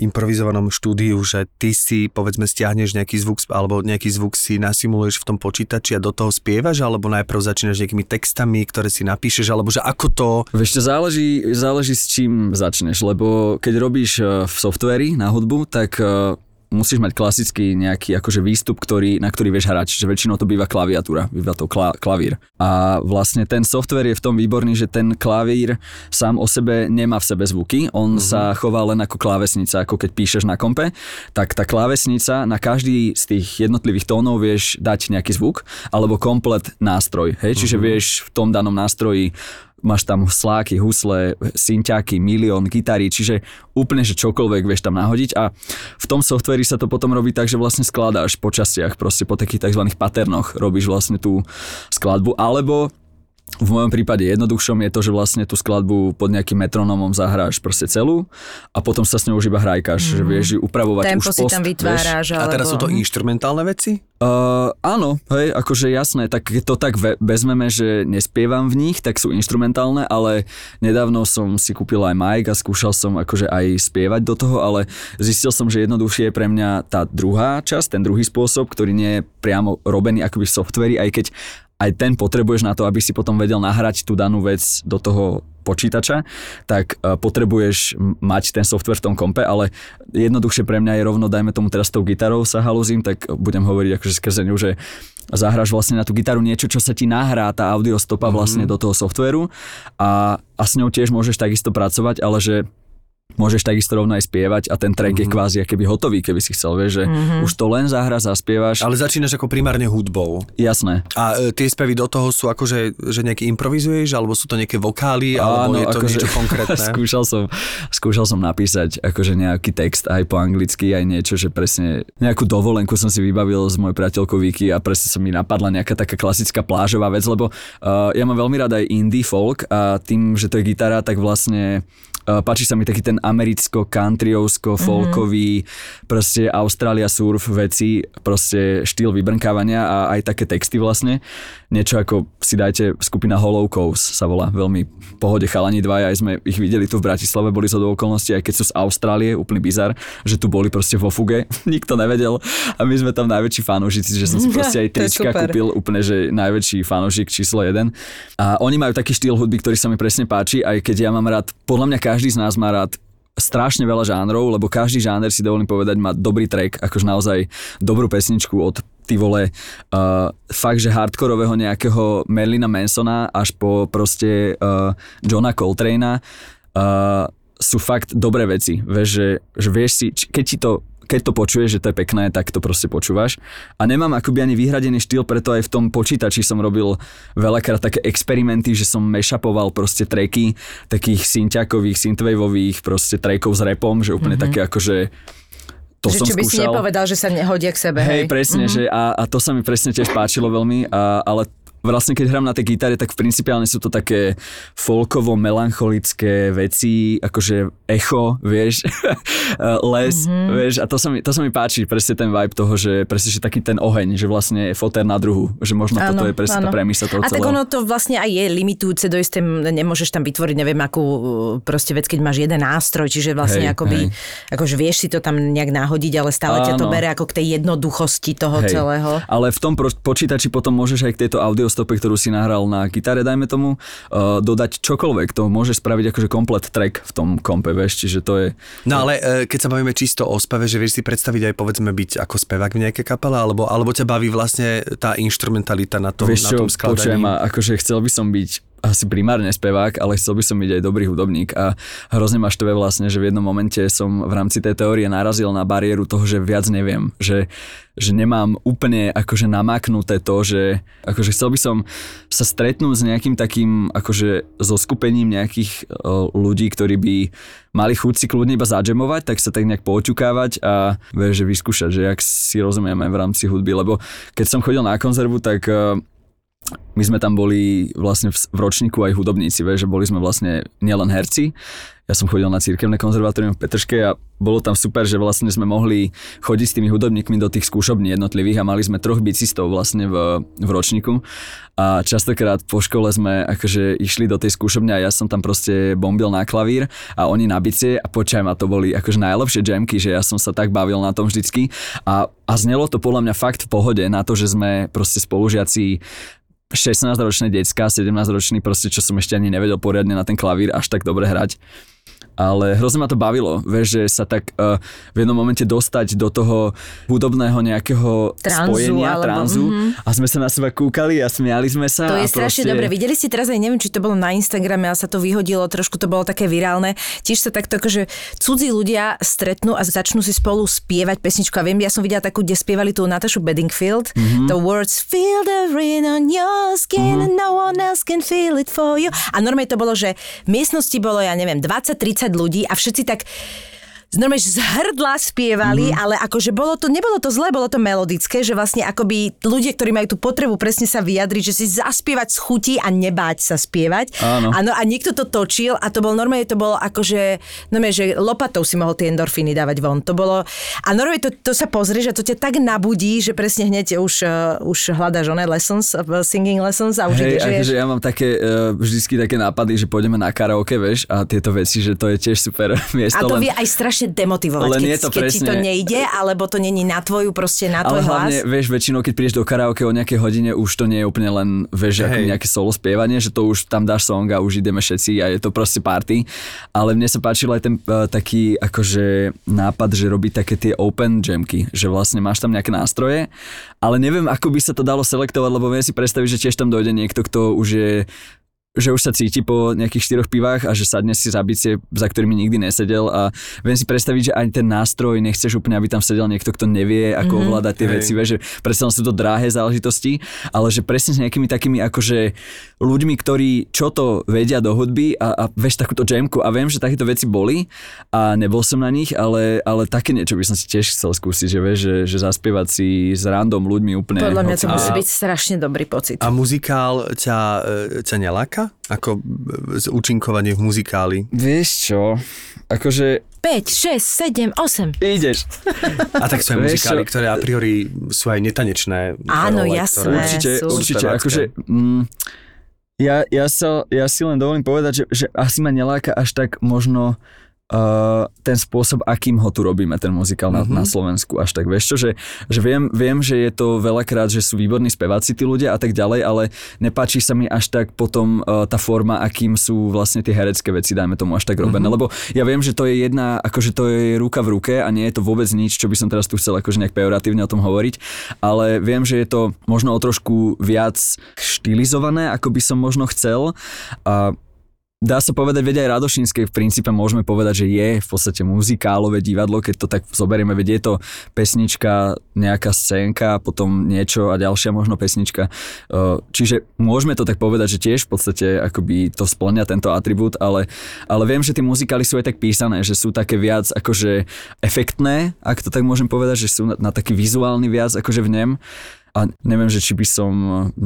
improvizovanom štúdiu, že ty si povedzme stiahneš nejaký zvuk alebo nejaký zvuk si nasimuluješ v tom počítači a do toho spievaš, alebo najprv začínaš nejakými textami, ktoré si napíšeš, alebo že ako to... Vieš, to záleží, záleží s čím začneš, lebo keď robíš eh, v softveri na hudbu, tak eh, musíš mať klasický nejaký akože výstup, ktorý, na ktorý vieš hrať, čiže väčšinou to býva klaviatúra, býva to kla, klavír. A vlastne ten software je v tom výborný, že ten klavír sám o sebe nemá v sebe zvuky, on mm-hmm. sa chová len ako klávesnica, ako keď píšeš na kompe, tak tá klávesnica na každý z tých jednotlivých tónov vieš dať nejaký zvuk, alebo komplet nástroj, hej, čiže mm-hmm. vieš v tom danom nástroji máš tam sláky, husle, synťaky, milión, gitary, čiže úplne, že čokoľvek vieš tam nahodiť a v tom softveri sa to potom robí tak, že vlastne skladáš po častiach, proste po takých tzv. paternoch robíš vlastne tú skladbu, alebo v mojom prípade jednoduchšom je to, že vlastne tú skladbu pod nejakým metronomom zahráš proste celú a potom sa s ňou už iba hrajkaš, mm. že vieš ju upravovať Tempo už si post, tam vieš. vytváraš, A teraz sú to alebo... inštrumentálne veci? Uh, áno, hej, akože jasné, tak keď to tak ve- vezmeme, že nespievam v nich, tak sú instrumentálne, ale nedávno som si kúpil aj mic a skúšal som akože aj spievať do toho, ale zistil som, že jednoduchšie je pre mňa tá druhá časť, ten druhý spôsob, ktorý nie je priamo robený akoby v softveri, aj keď aj ten potrebuješ na to, aby si potom vedel nahrať tú danú vec do toho počítača, tak uh, potrebuješ mať ten software v tom kompe, ale jednoduchšie pre mňa je rovno, dajme tomu teraz tou gitarou sa halúzim, tak budem hovoriť akože skrze ňu, že zahráš vlastne na tú gitaru niečo, čo sa ti nahrá, tá audiostopa vlastne Mhm. do toho softvéru a, a s ňou tiež môžeš takisto pracovať, ale že môžeš takisto rovno aj spievať a ten track mm-hmm. je kvázi keby hotový, keby si chcel, vieš, že mm-hmm. už to len zahra, zaspievaš. Ale začínaš ako primárne hudbou. Jasné. A e, tie spevy do toho sú akože, že nejaký improvizuješ, alebo sú to nejaké vokály, alebo Áno, je to akože- niečo konkrétne? skúšal, som, skúšal som napísať akože nejaký text aj po anglicky, aj niečo, že presne nejakú dovolenku som si vybavil s mojou priateľkou Vicky a presne sa mi napadla nejaká taká klasická plážová vec, lebo uh, ja mám veľmi rád aj indie folk a tým, že to je gitara, tak vlastne páči sa mi taký ten americko-countryovsko, folkový, mm-hmm. proste Australia surf veci, proste štýl vybrnkávania a aj také texty vlastne. Niečo ako si dajte skupina Hollow Coast sa volá, veľmi pohode chalani dvaja, aj sme ich videli tu v Bratislave, boli zo do okolností, aj keď sú z Austrálie, úplný bizar, že tu boli proste vo fuge, nikto nevedel a my sme tam najväčší fanúšici, že som si proste aj trička kúpil, úplne, že najväčší fanúšik číslo jeden. A oni majú taký štýl hudby, ktorý sa mi presne páči, aj keď ja mám rád, podľa mňa každý z nás má rád strašne veľa žánrov, lebo každý žáner si dovolím povedať má dobrý track, akože naozaj dobrú pesničku od ty vole, uh, fakt, že hardkorového nejakého Merlina Mansona až po proste uh, Johna Coltrane'a uh, sú fakt dobré veci. Vieš, že, že vieš si, keď ti to keď to počuješ, že to je pekné, tak to proste počúvaš. A nemám akoby ani vyhradený štýl, preto aj v tom počítači som robil veľakrát také experimenty, že som mashupoval proste tracky takých synťakových, synthwaveových proste trackov s repom, že úplne mm-hmm. také akože to že som čo by si skúšal. nepovedal, že sa nehodia k sebe. Hej, Hej, presne, mm-hmm. že a, a to sa mi presne tiež páčilo veľmi, a, ale vlastne keď hrám na tej gitare, tak principiálne sú to také folkovo-melancholické veci, akože echo, vieš, les, mm-hmm. vieš, a to sa, mi, to sa mi páči, presne ten vibe toho, že presne, že taký ten oheň, že vlastne je foter na druhu, že možno Áno, toto je presne tá áno. premisa toho A tak celého. ono to vlastne aj je limitujúce do isté, nemôžeš tam vytvoriť neviem akú proste vec, keď máš jeden nástroj, čiže vlastne Hej, akoby, hej. akože vieš si to tam nejak nahodiť, ale stále ťa to Áno. bere ako k tej jednoduchosti toho Hej. celého. Ale v tom pro- počítači potom môžeš aj k tejto audiostope, ktorú si nahral na gitare, dajme tomu, uh, dodať čokoľvek. To môžeš spraviť akože komplet track v tom kompe, vieš, čiže to je... No ale e, keď sa bavíme čisto o speve, že vieš si predstaviť aj povedzme byť ako spevák v nejakej kapele, alebo, alebo ťa baví vlastne tá instrumentalita na tom, Vieš na čo, tom skladaní. počujem, akože chcel by som byť asi primárne spevák, ale chcel by som byť aj dobrý hudobník a hrozne ma štve vlastne, že v jednom momente som v rámci tej teórie narazil na bariéru toho, že viac neviem, že, že nemám úplne akože namaknuté to, že akože chcel by som sa stretnúť s nejakým takým akože zoskupením nejakých o, ľudí, ktorí by mali chuť si kľudne iba zadžemovať, tak sa tak nejak poťukávať a vieš, že vyskúšať, že jak si rozumieme v rámci hudby, lebo keď som chodil na konzervu, tak eh, my sme tam boli vlastne v, ročníku aj hudobníci, vieš, že boli sme vlastne nielen herci. Ja som chodil na cirkevné konzervatórium v Petrške a bolo tam super, že vlastne sme mohli chodiť s tými hudobníkmi do tých skúšobní jednotlivých a mali sme troch bicistov vlastne v, v ročníku. A častokrát po škole sme akože išli do tej skúšobne a ja som tam proste bombil na klavír a oni na bicie a počaj ma to boli akože najlepšie jamky, že ja som sa tak bavil na tom vždycky a, a znelo to podľa mňa fakt v pohode na to, že sme proste spolužiaci 16-ročné decka, 17-ročný proste, čo som ešte ani nevedel poriadne na ten klavír až tak dobre hrať. Ale hrozne ma to bavilo, vieš, že sa tak uh, v jednom momente dostať do toho hudobného nejakého Tranzu, spojenia, alebo- tranzu mhm. a sme sa na seba kúkali a smiali sme sa. To je a strašne proste... dobre. Videli ste teraz aj, neviem, či to bolo na Instagrame, ale sa to vyhodilo, trošku to bolo také virálne. Tiež sa takto akože cudzí ľudia stretnú a začnú si spolu spievať pesničku. A viem, ja som videla takú, kde spievali tú Natašu Bedingfield. Mhm. Mm-hmm. The words feel the rain on your skin mm-hmm. and no one else can feel it for you. A normálne to bolo, že v miestnosti bolo, ja neviem, 20-30 ľudí a všetci tak normálne že z hrdla spievali, mm-hmm. ale akože bolo to, nebolo to zlé, bolo to melodické, že vlastne akoby ľudia, ktorí majú tú potrebu presne sa vyjadriť, že si zaspievať z chuti a nebáť sa spievať. Áno. Ano, a niekto to točil a to bol normálne, to bolo akože, normálne, že lopatou si mohol tie endorfíny dávať von. To bolo, a normálne to, to sa pozrieš a to ťa tak nabudí, že presne hneď už, uh, už hľadáš oné lessons, uh, singing lessons a už Hej, ideš, akože ja mám také, uh, vždycky také nápady, že pôjdeme na karaoke, vieš, a tieto veci, že to je tiež super miesto. A to len... vie aj strašne demotivovať, len keď, je to keď ti to presne- nejde, alebo to není na tvoju, proste na Ale tvoj hlavne, hlas. vieš, väčšinou, keď prídeš do karaoke o nejakej hodine, už to nie je úplne len, vieš, ako Hej. nejaké solo spievanie, že to už tam dáš song a už ideme všetci a je to proste party. Ale mne sa páčil aj ten uh, taký akože nápad, že robí také tie open jamky, že vlastne máš tam nejaké nástroje, ale neviem, ako by sa to dalo selektovať, lebo viem si predstaviť, že tiež tam dojde niekto, kto už je že už sa cíti po nejakých štyroch pivách a že sadne si za bicie, za ktorými nikdy nesedel a viem si predstaviť, že aj ten nástroj nechceš úplne, aby tam sedel niekto, kto nevie, ako mm-hmm. ovládať tie Hej. veci, vieš, že predsa len sú to drahé záležitosti, ale že presne s nejakými takými akože ľuďmi, ktorí čo to vedia do hudby a, a vieš takúto jamku a viem, že takéto veci boli a nebol som na nich, ale, ale také niečo by som si tiež chcel skúsiť, že vieš, že, že zaspievať si s random ľuďmi úplne. Podľa mňa to musí A- byť strašne dobrý pocit. A muzikál ťa, e, ťa neláka? Ako e, z účinkovanie v muzikáli? Vieš čo, akože 5, 6, 7, 8. ideš. A tak sú aj muzikály, čo? ktoré a priori sú aj netanečné. Áno, role, jasné. ktoré- Určite, sú. určite, akože... Mm, ja, ja, sa, ja si len dovolím povedať, že, že asi ma neláka až tak možno uh, ten spôsob, akým ho tu robíme, ten muzikál na, mm-hmm. na Slovensku až tak. Vieš čo, že, že viem, viem, že je to veľakrát, že sú výborní speváci tí ľudia a tak ďalej, ale nepáči sa mi až tak potom uh, tá forma, akým sú vlastne tie herecké veci, dajme tomu až tak robené. Mm-hmm. Lebo ja viem, že to je jedna, akože to je ruka v ruke a nie je to vôbec nič, čo by som teraz tu chcel akože nejak pejoratívne o tom hovoriť, ale viem, že je to možno o trošku viac štilizované, ako by som možno chcel. A Dá sa povedať, veď aj Radošinské v princípe môžeme povedať, že je v podstate muzikálové divadlo, keď to tak zoberieme, veď je to pesnička, nejaká scénka, potom niečo a ďalšia možno pesnička. Čiže môžeme to tak povedať, že tiež v podstate akoby to splňa tento atribút, ale, ale viem, že tie muzikály sú aj tak písané, že sú také viac akože efektné, ak to tak môžem povedať, že sú na, na taký vizuálny viac akože v nem a neviem, že či by som,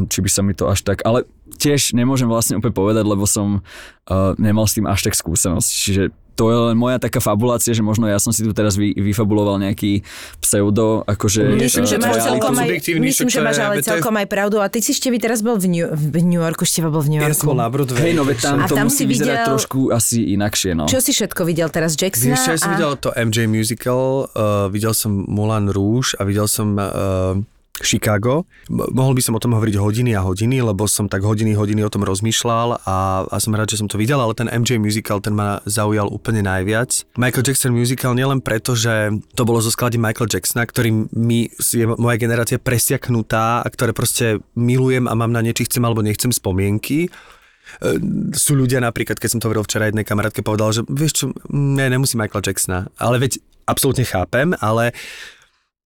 či by sa mi to až tak, ale tiež nemôžem vlastne úplne povedať, lebo som uh, nemal s tým až tak skúsenosť, čiže to je len moja taká fabulácia, že možno ja som si tu teraz vy, vyfabuloval nejaký pseudo, akože... Myslím, že máš celkom aj, myslím, že máš ale celkom aj pravdu. A ty si ešte teraz bol v New, v New Yorku, Števa bol v New Yorku. Ja som bol na Broadway. Hej, no veď tam a to tam musí si vyzerať videl... trošku asi inakšie, no. Čo si všetko videl teraz? Jacksona? Vieš, ja som videl to MJ Musical, uh, videl som Moulin Rouge a videl som uh, Chicago. Mohol by som o tom hovoriť hodiny a hodiny, lebo som tak hodiny, hodiny o tom rozmýšľal a, a som rád, že som to videl, ale ten MJ musical, ten ma zaujal úplne najviac. Michael Jackson musical nielen preto, že to bolo zo sklady Michael Jacksona, ktorý mi je moja generácia presiaknutá a ktoré proste milujem a mám na niečo chcem alebo nechcem spomienky. E, sú ľudia napríklad, keď som to hovoril včera jednej kamarátke, povedal, že vieš čo, ne, nemusí Michael Jacksona, ale veď absolútne chápem, ale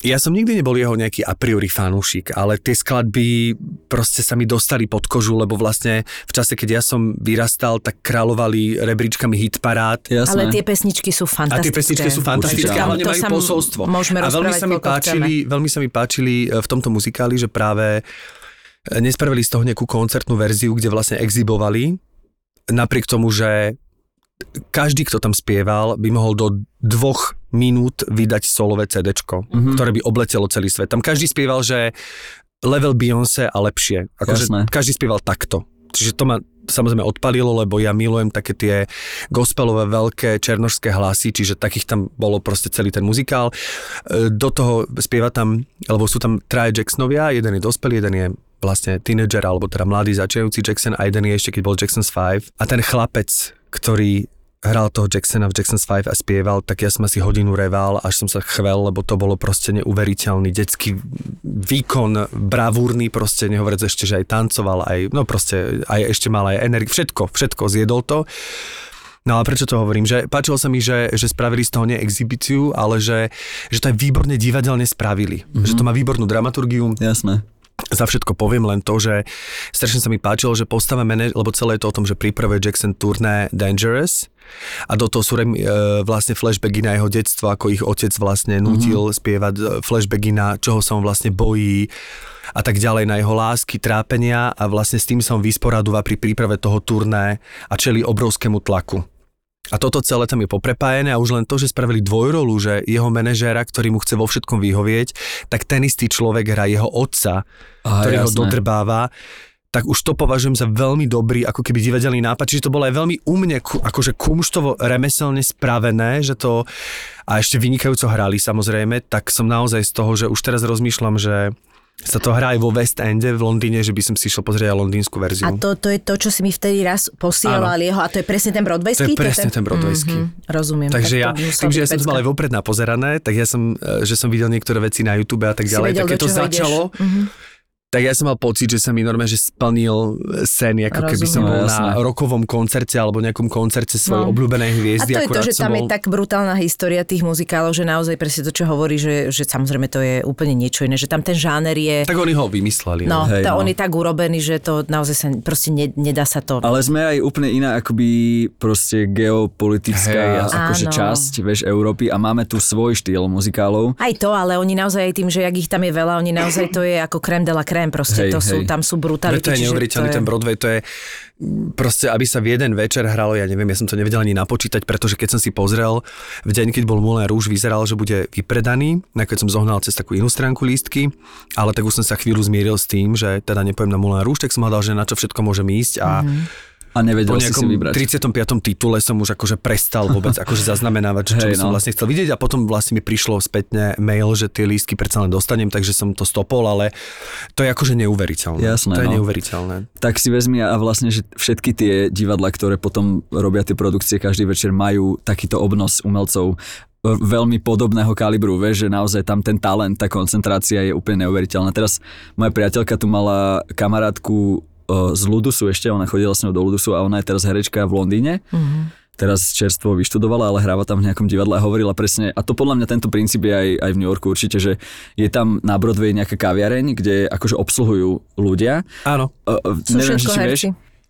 ja som nikdy nebol jeho nejaký a priori fanúšik, ale tie skladby proste sa mi dostali pod kožu, lebo vlastne v čase, keď ja som vyrastal, tak kráľovali rebríčkami hitparád. Jasné. Ale tie pesničky sú fantastické. A tie pesničky sú fantastické, ale hlavne majú posolstvo. a veľmi sa, mi páčili, veľmi sa mi páčili v tomto muzikáli, že práve e, nespravili z toho nejakú koncertnú verziu, kde vlastne exibovali, napriek tomu, že každý, kto tam spieval, by mohol do dvoch minút vydať solové CD, mm-hmm. ktoré by obletelo celý svet. Tam každý spieval, že level Beyoncé a lepšie. Akože každý spieval takto. Čiže to ma samozrejme odpalilo, lebo ja milujem také tie gospelové veľké černožské hlasy, čiže takých tam bolo proste celý ten muzikál. E, do toho spieva tam, alebo sú tam traje Jacksonovia, jeden je dospelý, jeden je vlastne teenager, alebo teda mladý začajúci Jackson a jeden je ešte, keď bol Jackson's 5. A ten chlapec, ktorý hral toho Jacksona v Jackson's 5 a spieval, tak ja som asi hodinu reval, až som sa chvel, lebo to bolo proste neuveriteľný detský výkon, bravúrny, proste nehovoriac ešte, že aj tancoval, aj, no proste, aj ešte mal aj energiu, všetko, všetko, zjedol to. No ale prečo to hovorím? Že páčilo sa mi, že, že spravili z toho nie exhibíciu, ale že, že to aj výborne divadelne spravili. Mm-hmm. Že to má výbornú dramaturgiu. Jasné za všetko poviem len to, že strašne sa mi páčilo, že postava manaž, lebo celé je to o tom, že pripravuje Jackson turné Dangerous a do toho sú e, vlastne flashbacky na jeho detstvo, ako ich otec vlastne nutil mm-hmm. spievať e, flashbacky na čoho sa on vlastne bojí a tak ďalej na jeho lásky, trápenia a vlastne s tým sa on vysporadúva pri príprave toho turné a čeli obrovskému tlaku. A toto celé tam je poprepájené a už len to, že spravili dvojrolu, že jeho manažéra, ktorý mu chce vo všetkom vyhovieť, tak ten istý človek hrá jeho otca, Aha, ktorý jasné. ho dodrbáva tak už to považujem za veľmi dobrý, ako keby divadelný nápad. Čiže to bolo aj veľmi u mne, akože kumštovo remeselne spravené, že to a ešte vynikajúco hrali samozrejme, tak som naozaj z toho, že už teraz rozmýšľam, že sa to hrá aj vo West Ende v Londýne, že by som si išiel pozrieť aj londýnsku verziu. A to, to je to, čo si mi vtedy raz posielal jeho a to je presne ten Broadwayský? To je presne to ten, ten Broadwayský. Mm-hmm, rozumiem. Takže ja, tým, že ja som mal aj vopred napozerané, tak ja som, e, že som videl niektoré veci na YouTube a tak ďalej, tak keď to začalo, mm-hmm tak ja som mal pocit, že sa mi normálne, že splnil sen, ako Rozumiem. keby som bol no, na rokovom koncerte alebo nejakom koncerte svojej no. obľúbenej hviezdy. A to je to, že tam bol... je tak brutálna história tých muzikálov, že naozaj presne to, čo hovorí, že, že samozrejme to je úplne niečo iné, že tam ten žáner je... Tak oni ho vymysleli. No, no. Hej, tá, no. on je tak urobený, že to naozaj sa proste ne, nedá sa to. Ale sme aj úplne iná akoby proste geopolitická hey, akože časť, vieš, Európy a máme tu svoj štýl muzikálov. Aj to, ale oni naozaj aj tým, že jak ich tam je veľa, oni naozaj to je ako krem de la crème krém, proste hej, to hej. sú, tam sú brutality. To je neuveriteľný ten Broadway, to je proste, aby sa v jeden večer hralo, ja neviem, ja som to nevedel ani napočítať, pretože keď som si pozrel, v deň, keď bol Moulin Rouge, vyzeral, že bude vypredaný, nakoniec som zohnal cez takú inú stránku lístky, ale tak už som sa chvíľu zmieril s tým, že teda nepoviem na Moulin Rouge, tak som hľadal, že na čo všetko môžem ísť a mm-hmm A nevedel po si si nejakom vybrať. 35. titule som už akože prestal vôbec akože zaznamenávať, čo Hej, by som no. vlastne chcel vidieť a potom vlastne mi prišlo spätne mail, že tie lístky predsa len dostanem, takže som to stopol, ale to je akože neuveriteľné. Jasné, to je no. neuveriteľné. tak si vezmi a vlastne, že všetky tie divadla, ktoré potom robia tie produkcie každý večer, majú takýto obnos umelcov e, veľmi podobného kalibru, vieš, že naozaj tam ten talent, tá koncentrácia je úplne neuveriteľná. Teraz moja priateľka tu mala kamarátku z Ludusu ešte, ona chodila s ňou do Ludusu a ona je teraz herečka v Londýne. Teraz čerstvo vyštudovala, ale hráva tam v nejakom divadle a hovorila presne, a to podľa mňa tento princíp je aj, aj v New Yorku určite, že je tam na Broadway nejaká kaviareň, kde akože obsluhujú ľudia. Áno. E, e, Sú neviem, že všetko či vieš.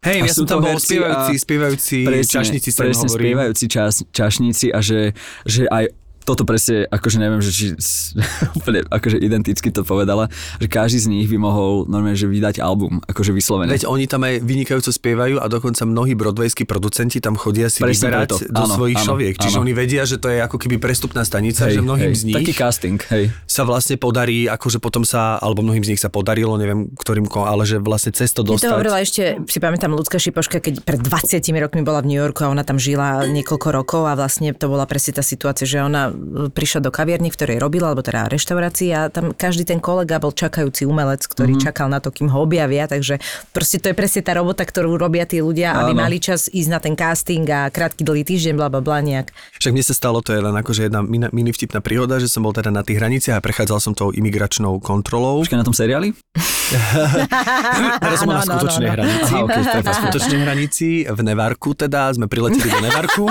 Hej, A ja sú som tam bol spievajúci, a- spievajúci čašníci sa presne hovorí. spievajúci čas, čašníci a že, že aj toto presne, akože neviem, že či úplne akože identicky to povedala, že každý z nich by mohol normálne, že vydať album, akože vyslovene. Veď oni tam aj vynikajúco spievajú a dokonca mnohí broadwayskí producenti tam chodia si Presne vyberať preto. do Áno, svojich áno, šoviek. Čiže áno. oni vedia, že to je ako keby prestupná stanica, že mnohým z nich Taký casting, hej. sa vlastne podarí, akože potom sa, alebo mnohým z nich sa podarilo, neviem ktorým, ko- ale že vlastne cez to Mne to dostať. hovorila ešte, si pamätám, ľudská šipoška, keď pred 20 rokmi bola v New Yorku a ona tam žila niekoľko rokov a vlastne to bola presne tá situácia, že ona prišla do kaviarny, v ktorej robila, alebo teda reštaurácii a tam každý ten kolega bol čakajúci umelec, ktorý mm-hmm. čakal na to, kým ho objavia, takže proste to je presne tá robota, ktorú robia tí ľudia, aby Áno. mali čas ísť na ten casting a krátky dlhý týždeň, bla bla bla nejak. Však mne sa stalo, to je len akože jedna mini, vtipná príhoda, že som bol teda na tých hraniciach a prechádzal som tou imigračnou kontrolou. Počkaj na tom seriáli? Teraz som na skutočnej áno. hranici. Aha, okej, na skutočnej hranici v Nevarku teda, sme prileteli do Nevarku,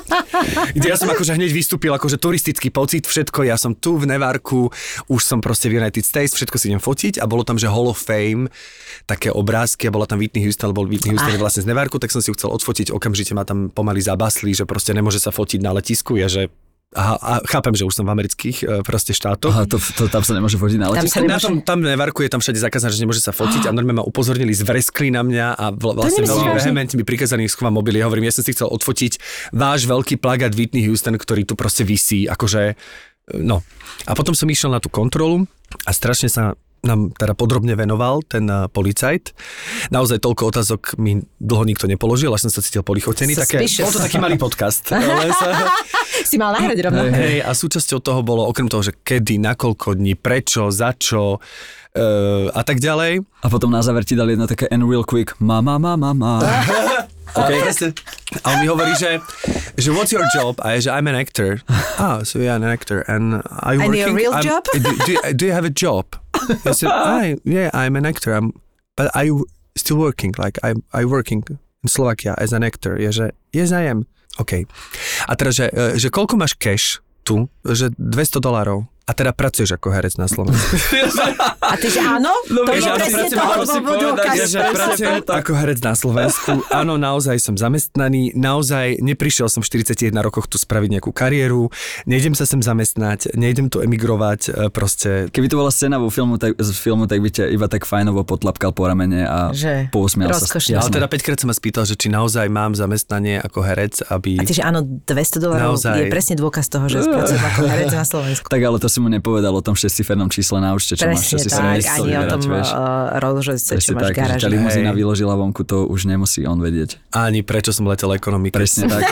kde ja som akože hneď vystúpil, akože turistický pocit, všetko, ja som tu v Nevarku, už som proste v United States, všetko si idem fotiť a bolo tam, že Hall of Fame, také obrázky a bola tam Whitney Houston, lebo Whitney Houston je vlastne z Nevarku, tak som si ju chcel odfotiť, okamžite ma tam pomaly zabasli, že proste nemôže sa fotiť na letisku, je, že Aha, a chápem, že už som v amerických e, proste štátoch. Aha, to, to, tam sa nemôže vodiť na Tam letisku. sa Na nemôže- tom, tam nevarku je tam všade zakázané, že nemôže sa fotiť a normálne ma upozornili, zvreskli na mňa a vl- vlastne veľmi vehementne mi prikázali schovám mobil. Ja hovorím, ja som si chcel odfotiť váš veľký plagát Whitney Houston, ktorý tu proste visí, akože, no. A potom som išiel na tú kontrolu a strašne sa nám teda podrobne venoval ten uh, policajt. Naozaj toľko otázok mi dlho nikto nepoložil, až som sa cítil polichotený. Také, bol to taký malý podcast. ale sa, Si mal nahrať rovno. Hej, a súčasťou toho bolo okrem toho, že kedy, na koľko dní, prečo, za čo uh, a tak ďalej. A potom na záver ti dali jedno také and real quick, mama, mama, mama. Okay. A on mi hovorí, že, že what's your job? A je, že I'm an actor. Ah, so yeah, I'm an actor. And are you And working? your real I'm, job? Do, do, do you have a job? I said, I, yeah, I'm an actor. I'm, but you still working? Like, I'm, I working in Slovakia as an actor. Je, že yes, I am. OK. A teraz, že, e, že koľko máš cash tu? Že 200 dolárov. A teda pracuješ ako herec na Slovensku. A ty, že áno? to vieš, je presne pracujem to, povedať, ukázať. Ja, že pracujem ako herec na Slovensku. Áno, naozaj som zamestnaný. Naozaj neprišiel som v 41 rokoch tu spraviť nejakú kariéru. Nejdem sa sem zamestnať, nejdem tu emigrovať. e, Proste Keby to bola scéna vo filmu, tak, z filmu, tak by ťa iba tak fajnovo potlapkal po ramene a Že pousmial sa. rozkošne. ale teda 5 krát sa ma spýtal, že či naozaj mám zamestnanie ako herec, aby... A ty, že áno, 200 dolárov Naozaj. je presne dôkaz toho, že spracujem ako herec na Slovensku. Tak ale to si mu nepovedal o tom šestifernom čísle na účte, čo máš, čo Presne si sa ani o tom vieš. uh, rozhodce, čo Presne máš tak, garáži. limuzína vyložila vonku, to už nemusí on vedieť. Ani prečo som letel ekonomiky. Presne tak.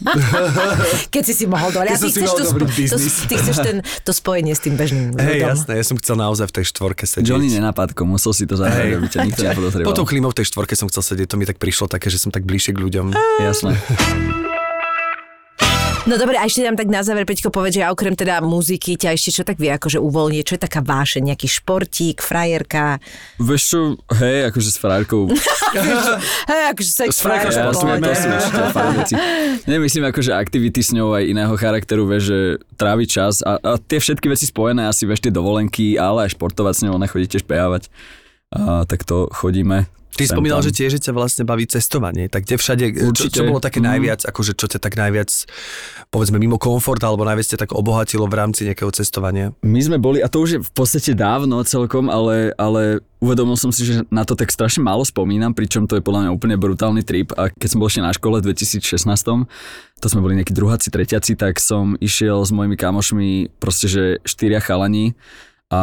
Keď si si mohol som ty chceš, to, spo- to, ty chceš ten, to spojenie s tým bežným Hej, jasné, ja som chcel naozaj v tej štvorke sedieť. Johnny nenapadko, musel si to zahrať, aby ťa nikto nepodotreboval. Po tou klímou v tej štvorke som chcel sedieť, to mi tak prišlo také, že som tak bližšie k ľuďom. Jasné. No dobre, a ešte nám tak na záver, Peťko, povedz, že okrem teda muziky ťa ešte čo tak vie, akože uvoľnie, čo je taká váše, nejaký športík, frajerka. Vieš čo, hej, akože s frárkou. Hej, akože sex S frajerkou pohode. to sú určite fajn veci. Nemyslím akože aktivity s ňou aj iného charakteru, vieš, že tráviť čas a, a tie všetky veci spojené, asi vieš tie dovolenky, ale aj športovať s ňou, ona chodí tiež behávať. A tak to chodíme. Ty sem spomínal, tam. že tiež ťa vlastne baví cestovanie, tak kde všade, čo, Určite. čo bolo také Mhm. najviac, akože čo ťa tak najviac, povedzme mimo komfort, alebo najviac ťa tak obohatilo v rámci nejakého cestovania? My sme boli, a to už je v podstate dávno celkom, ale, ale uvedomil som si, že na to tak strašne málo spomínam, pričom to je podľa mňa úplne brutálny trip. A keď som bol ešte na škole v 2016, to sme boli nejakí druháci, tretiaci, tak som išiel s mojimi kamošmi, proste, že štyria chalani a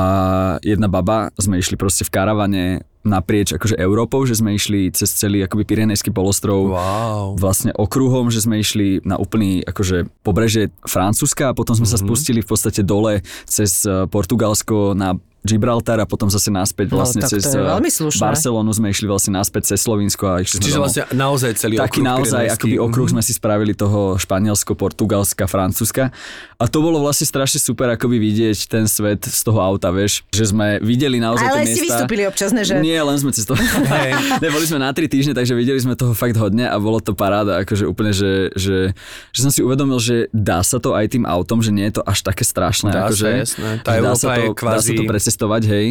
jedna baba, sme išli proste v karavane naprieč akože Európou, že sme išli cez celý akoby Pyrenejský polostrov Wow. vlastne okruhom, že sme išli na úplný akože pobrežie Francúzska a potom sme mm-hmm. sa spustili v podstate dole cez eh, Portugalsko na Gibraltar a potom zase naspäť No, vlastne tak cez to eh. Barcelonu sme išli vlastne naspäť cez Slovinsko a išli sme Čiže domov. vlastne naozaj celý Taký okruh naozaj, Pyrenejský. akoby okruh Mhm. sme si spravili toho Španielsko, Portugalska, Francúzska. A to bolo vlastne strašne super akoby vidieť ten svet z toho auta, vieš, že sme videli naozaj Ale tie si miesta. vystúpili občas, ne, že? Nie, len sme to. ne, boli sme na tri týždne, takže videli sme toho fakt hodne a bolo to paráda, akože úplne, že, že, že som si uvedomil, že dá sa to aj tým autom, že nie je to až také strašné. Dá sa, akože, jasné. Tá dá, Európa sa to, je dá sa kvázi- to precestovať, hej.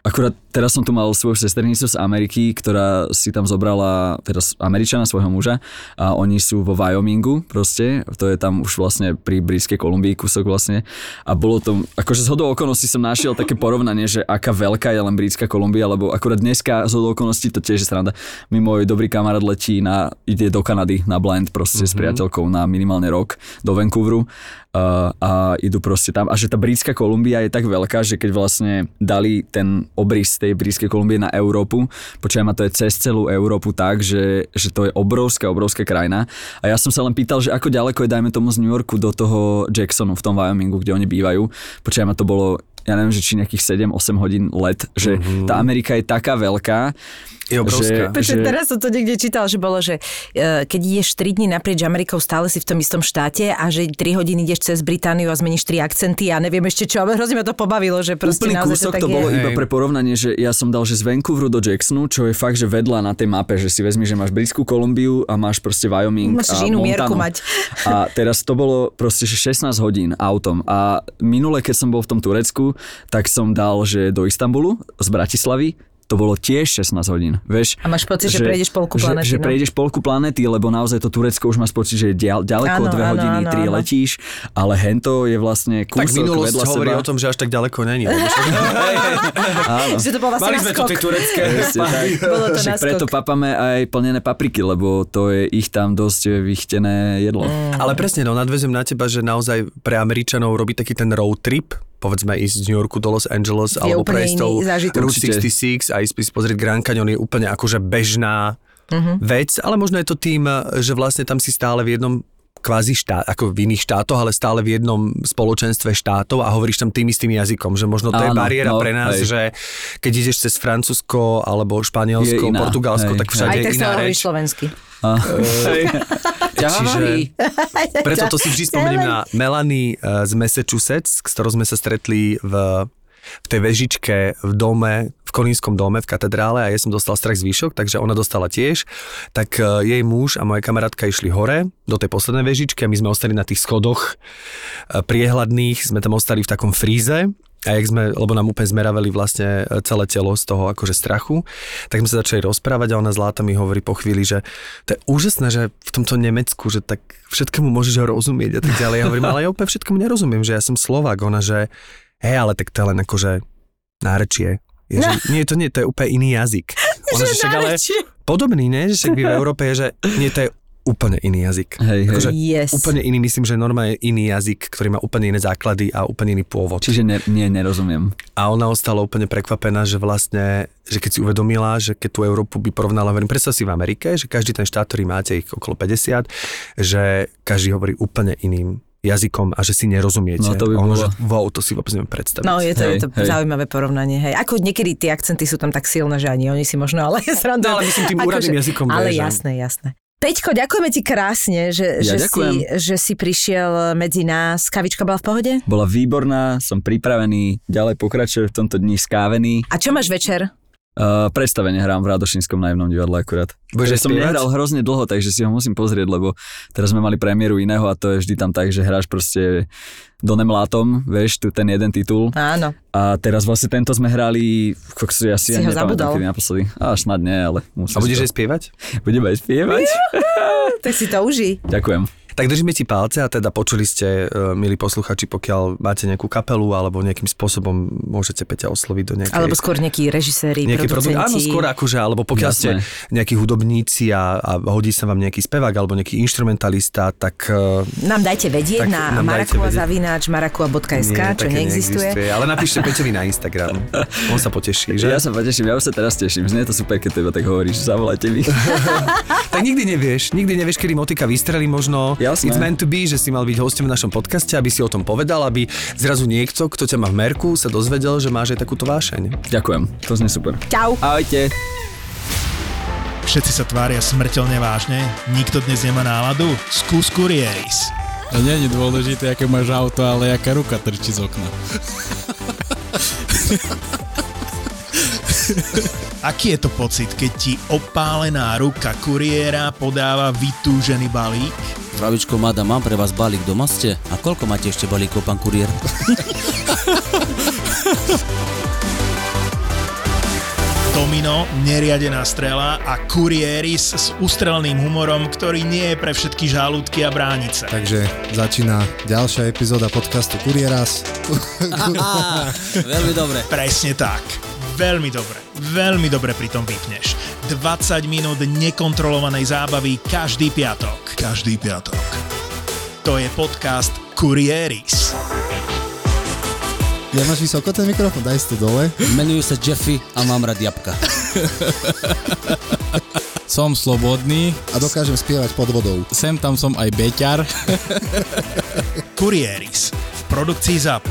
Akurát teraz som tu mal svoju sesternicu z Ameriky, ktorá si tam zobrala teraz Američana, svojho muža a oni sú vo Wyomingu proste, to je tam už vlastne pri Britskej Kolumbii kúsok vlastne a bolo to, akože z hodou okolností som našiel také porovnanie, že aká veľká je len Britská Kolumbia, lebo akurát dneska z hodou okolností to tiež je sranda. Mi môj dobrý kamarát letí na, ide do Kanady na blend proste mm-hmm. s priateľkou na minimálne rok do Vancouveru a, a idú proste tam. A že tá Britská Kolumbia je tak veľká, že keď vlastne dali ten obrys tej Britskej Kolumbie na Európu, počujem ma to je cez celú Európu tak, že, že to je obrovská, obrovská krajina. A ja som sa len pýtal, že ako ďaleko je, dajme tomu z New Yorku do toho Jacksonu v tom Wyomingu, kde oni bývajú. Počujem ma to bolo ja neviem, že či nejakých 7-8 hodín let, že mm-hmm. tá Amerika je taká veľká, Je obrovská. Že- Počkaj, teraz som to niekde čítal, že bolo, že e, keď ideš 3 dní naprieč Amerikou, stále si v tom istom štáte a že 3 hodiny ideš cez Britániu a zmeníš 3 akcenty a neviem ešte čo, ale hrozne ma to pobavilo, že proste Úplný naozaj kúsok to tak to, je. bolo Hej. iba pre porovnanie, že ja som dal, že z Vancouveru do Jacksonu, čo je fakt, že vedľa na tej mape, že si vezmi, že máš Britskú Kolumbiu a máš proste Wyoming Musíš a inú Montanu. mierku mať. A teraz to bolo proste, že 16 hodín autom. A minule, keď som bol v tom Turecku, tak som dal, že do Istanbulu z Bratislavy, to bolo tiež 16 hodín, vieš. A máš pocit, že prejdeš polku planéty, Že, že no. prejdeš polku planety, lebo naozaj to Turecko už máš pocit, že je ďal, ďaleko, Áno, dve áno, hodiny, áno, tri áno. letíš, ale hento je vlastne Tak kúsok minulosť vedľa hovorí seba. o tom, že až tak ďaleko není. Že to bol vlastne Mali sme tu tie turecké. Presne tak. Bolo to Však naskok. preto papame aj plnené papriky, lebo to je ich tam dosť vychtené jedlo. Mm. Ale presne, no nadvezujem na teba, že naozaj pre Američanov robí taký ten road trip, povedzme ísť z New Yorku do Los Angeles, Je alebo prejsť tou. Route Určite. 66 a ísť si pozrieť Grand Canyon je úplne akože bežná Mhm. vec, ale možno je to tým, že vlastne tam si stále v jednom kvázi štát, ako v iných štátoch, ale stále v jednom spoločenstve štátov a hovoríš tam tým istým jazykom, že možno to je bariéra no, pre nás, hej. že keď ideš cez Francúzsko alebo Španielsko, iná, Portugalsko, hej, tak všade Aj je tak iná reč. slovensky. A, Čiže preto to si vždy spomeniem na Melanie eh, z Massachusetts, s ktorou sme sa stretli v, v tej vežičke v dome, v Kolínskom dome, v katedrále a ja som dostal strach z výšok, takže ona dostala tiež. Tak eh, jej muž a moja kamarátka išli hore do tej poslednej vežičky a my sme ostali na tých schodoch eh, priehľadných, sme tam ostali v takom fríze a jak sme, lebo nám úplne zmeravali vlastne e, celé telo z toho akože strachu, tak sme sa začali rozprávať a ona zláta mi hovorí po chvíli, že to je úžasné, že v tomto Nemecku, že tak všetkému môžeš rozumieť a tak ďalej. Ja hovorím, ale ja úplne všetkému nerozumiem, že ja som Slovák, ona, že hej, ale tak to len akože nárečie. Je, že, nie, to nie, to je úplne iný jazyk. Ona, že však ale podobný, ne? Že však vy v Európe je, že nie, to je úplne iný jazyk. Hej, hej. Akože Yes. úplne iný, myslím, že normálne iný jazyk, ktorý má úplne iné základy a úplne iný pôvod. čiže ne, nie, nerozumiem. A ona ostala úplne prekvapená, že vlastne, že keď si uvedomila, že keď tú Európu by porovnala, hovorím, predstav si v Amerike, že každý ten štát, ktorý máte ich okolo 50, že každý hovorí úplne iným jazykom a že si nerozumiete. No, to by A ona, bolo- že wow, to si vôbec neviem predstaviť. No, je to, Hej, je to hej. zaujímavé porovnanie. Hej. Ako niekedy tie akcenty sú tam tak silné, že ani oni si možno, ale srandujú. No, ale myslím tým úradným jazykom, Ale že- jasné, jasné. Peťko, ďakujeme ti krásne, že, Ja že, si, že si prišiel medzi nás. Kavička bola v pohode? Bola výborná, som pripravený, ďalej pokračujem v tomto dni skávený. A čo máš večer? Uh, predstavenie hrám v Radošinskom naivnom divadle akurát. Budeš Že som nehral hrozne dlho, takže si ho musím pozrieť, lebo teraz sme mali premiéru iného a to je vždy tam tak, že hráš proste Donem Látom, vieš, tu ten jeden titul. Áno. A teraz vlastne tento sme hrali, kokso, ja si, Si ho ja nepamätám, zabudol? kedy naposledy. A snad nie, ale musím A budeš si aj spievať? to... Budeme aj spievať? Tak si to uži. Ďakujem. Tak držíme ti palce a teda počuli ste, uh, milí posluchači, pokiaľ máte nejakú kapelu alebo nejakým spôsobom môžete Peťa osloviť do nejakej... Alebo skôr nejakí režiséri, nejaký producenti. Produkt, áno, skôr akože, alebo pokiaľ Jasné. ste nejakí hudobníci a, a hodí sa vám nejaký spevák alebo nejaký instrumentalista, tak... Uh, Nám dajte vedieť Tak na marakua.zavináč marakua.sk, čo také neexistuje. Ale napíšte Peťovi na Instagram. On sa poteší, že? Ja sa poteším, ja už sa teraz teším. Znie to super, keď teba tak hovoríš, zavolajte mi. Tak nikdy nevieš, nikdy nevieš, kedy motika vystrelí možno. Jasné. It's meant to be, že si mal byť hostom v našom podcaste, aby si o tom povedal, aby zrazu niekto, kto ťa má v merku, sa dozvedel, že máš aj takúto vášeň. Ďakujem, to znie super. Čau. Ahojte. Všetci sa tvária smrteľne vážne, nikto dnes nemá náladu? Skús Kurieris. A nie je dôležité, aké máš auto, ale aká ruka trčí z okna. Aký je to pocit, keď ti opálená ruka kuriéra podáva vytúžený balík? Zdravičko, mada, mám pre vás balík doma ste? A koľko máte ešte balíkov, pán kuriér? Domino, neriadená strela a kurieris s ustreleným humorom, ktorý nie je pre všetky žalúdky a bránice. Takže začína ďalšia epizóda podcastu Kurieras. Veľmi dobre. Presne tak. Veľmi dobre. Veľmi dobre pri tom vypneš. 20 minút nekontrolovanej zábavy každý piatok. Každý piatok. To je podcast Kurieris. Ja máš vysoko ten mikrofón, daj si to dole. Menujú sa Jeffy a mám rád jabka. Som slobodný, A dokážem spievať pod vodou. sem tam som aj beťar. Kurieris. V produkcii ZAPO.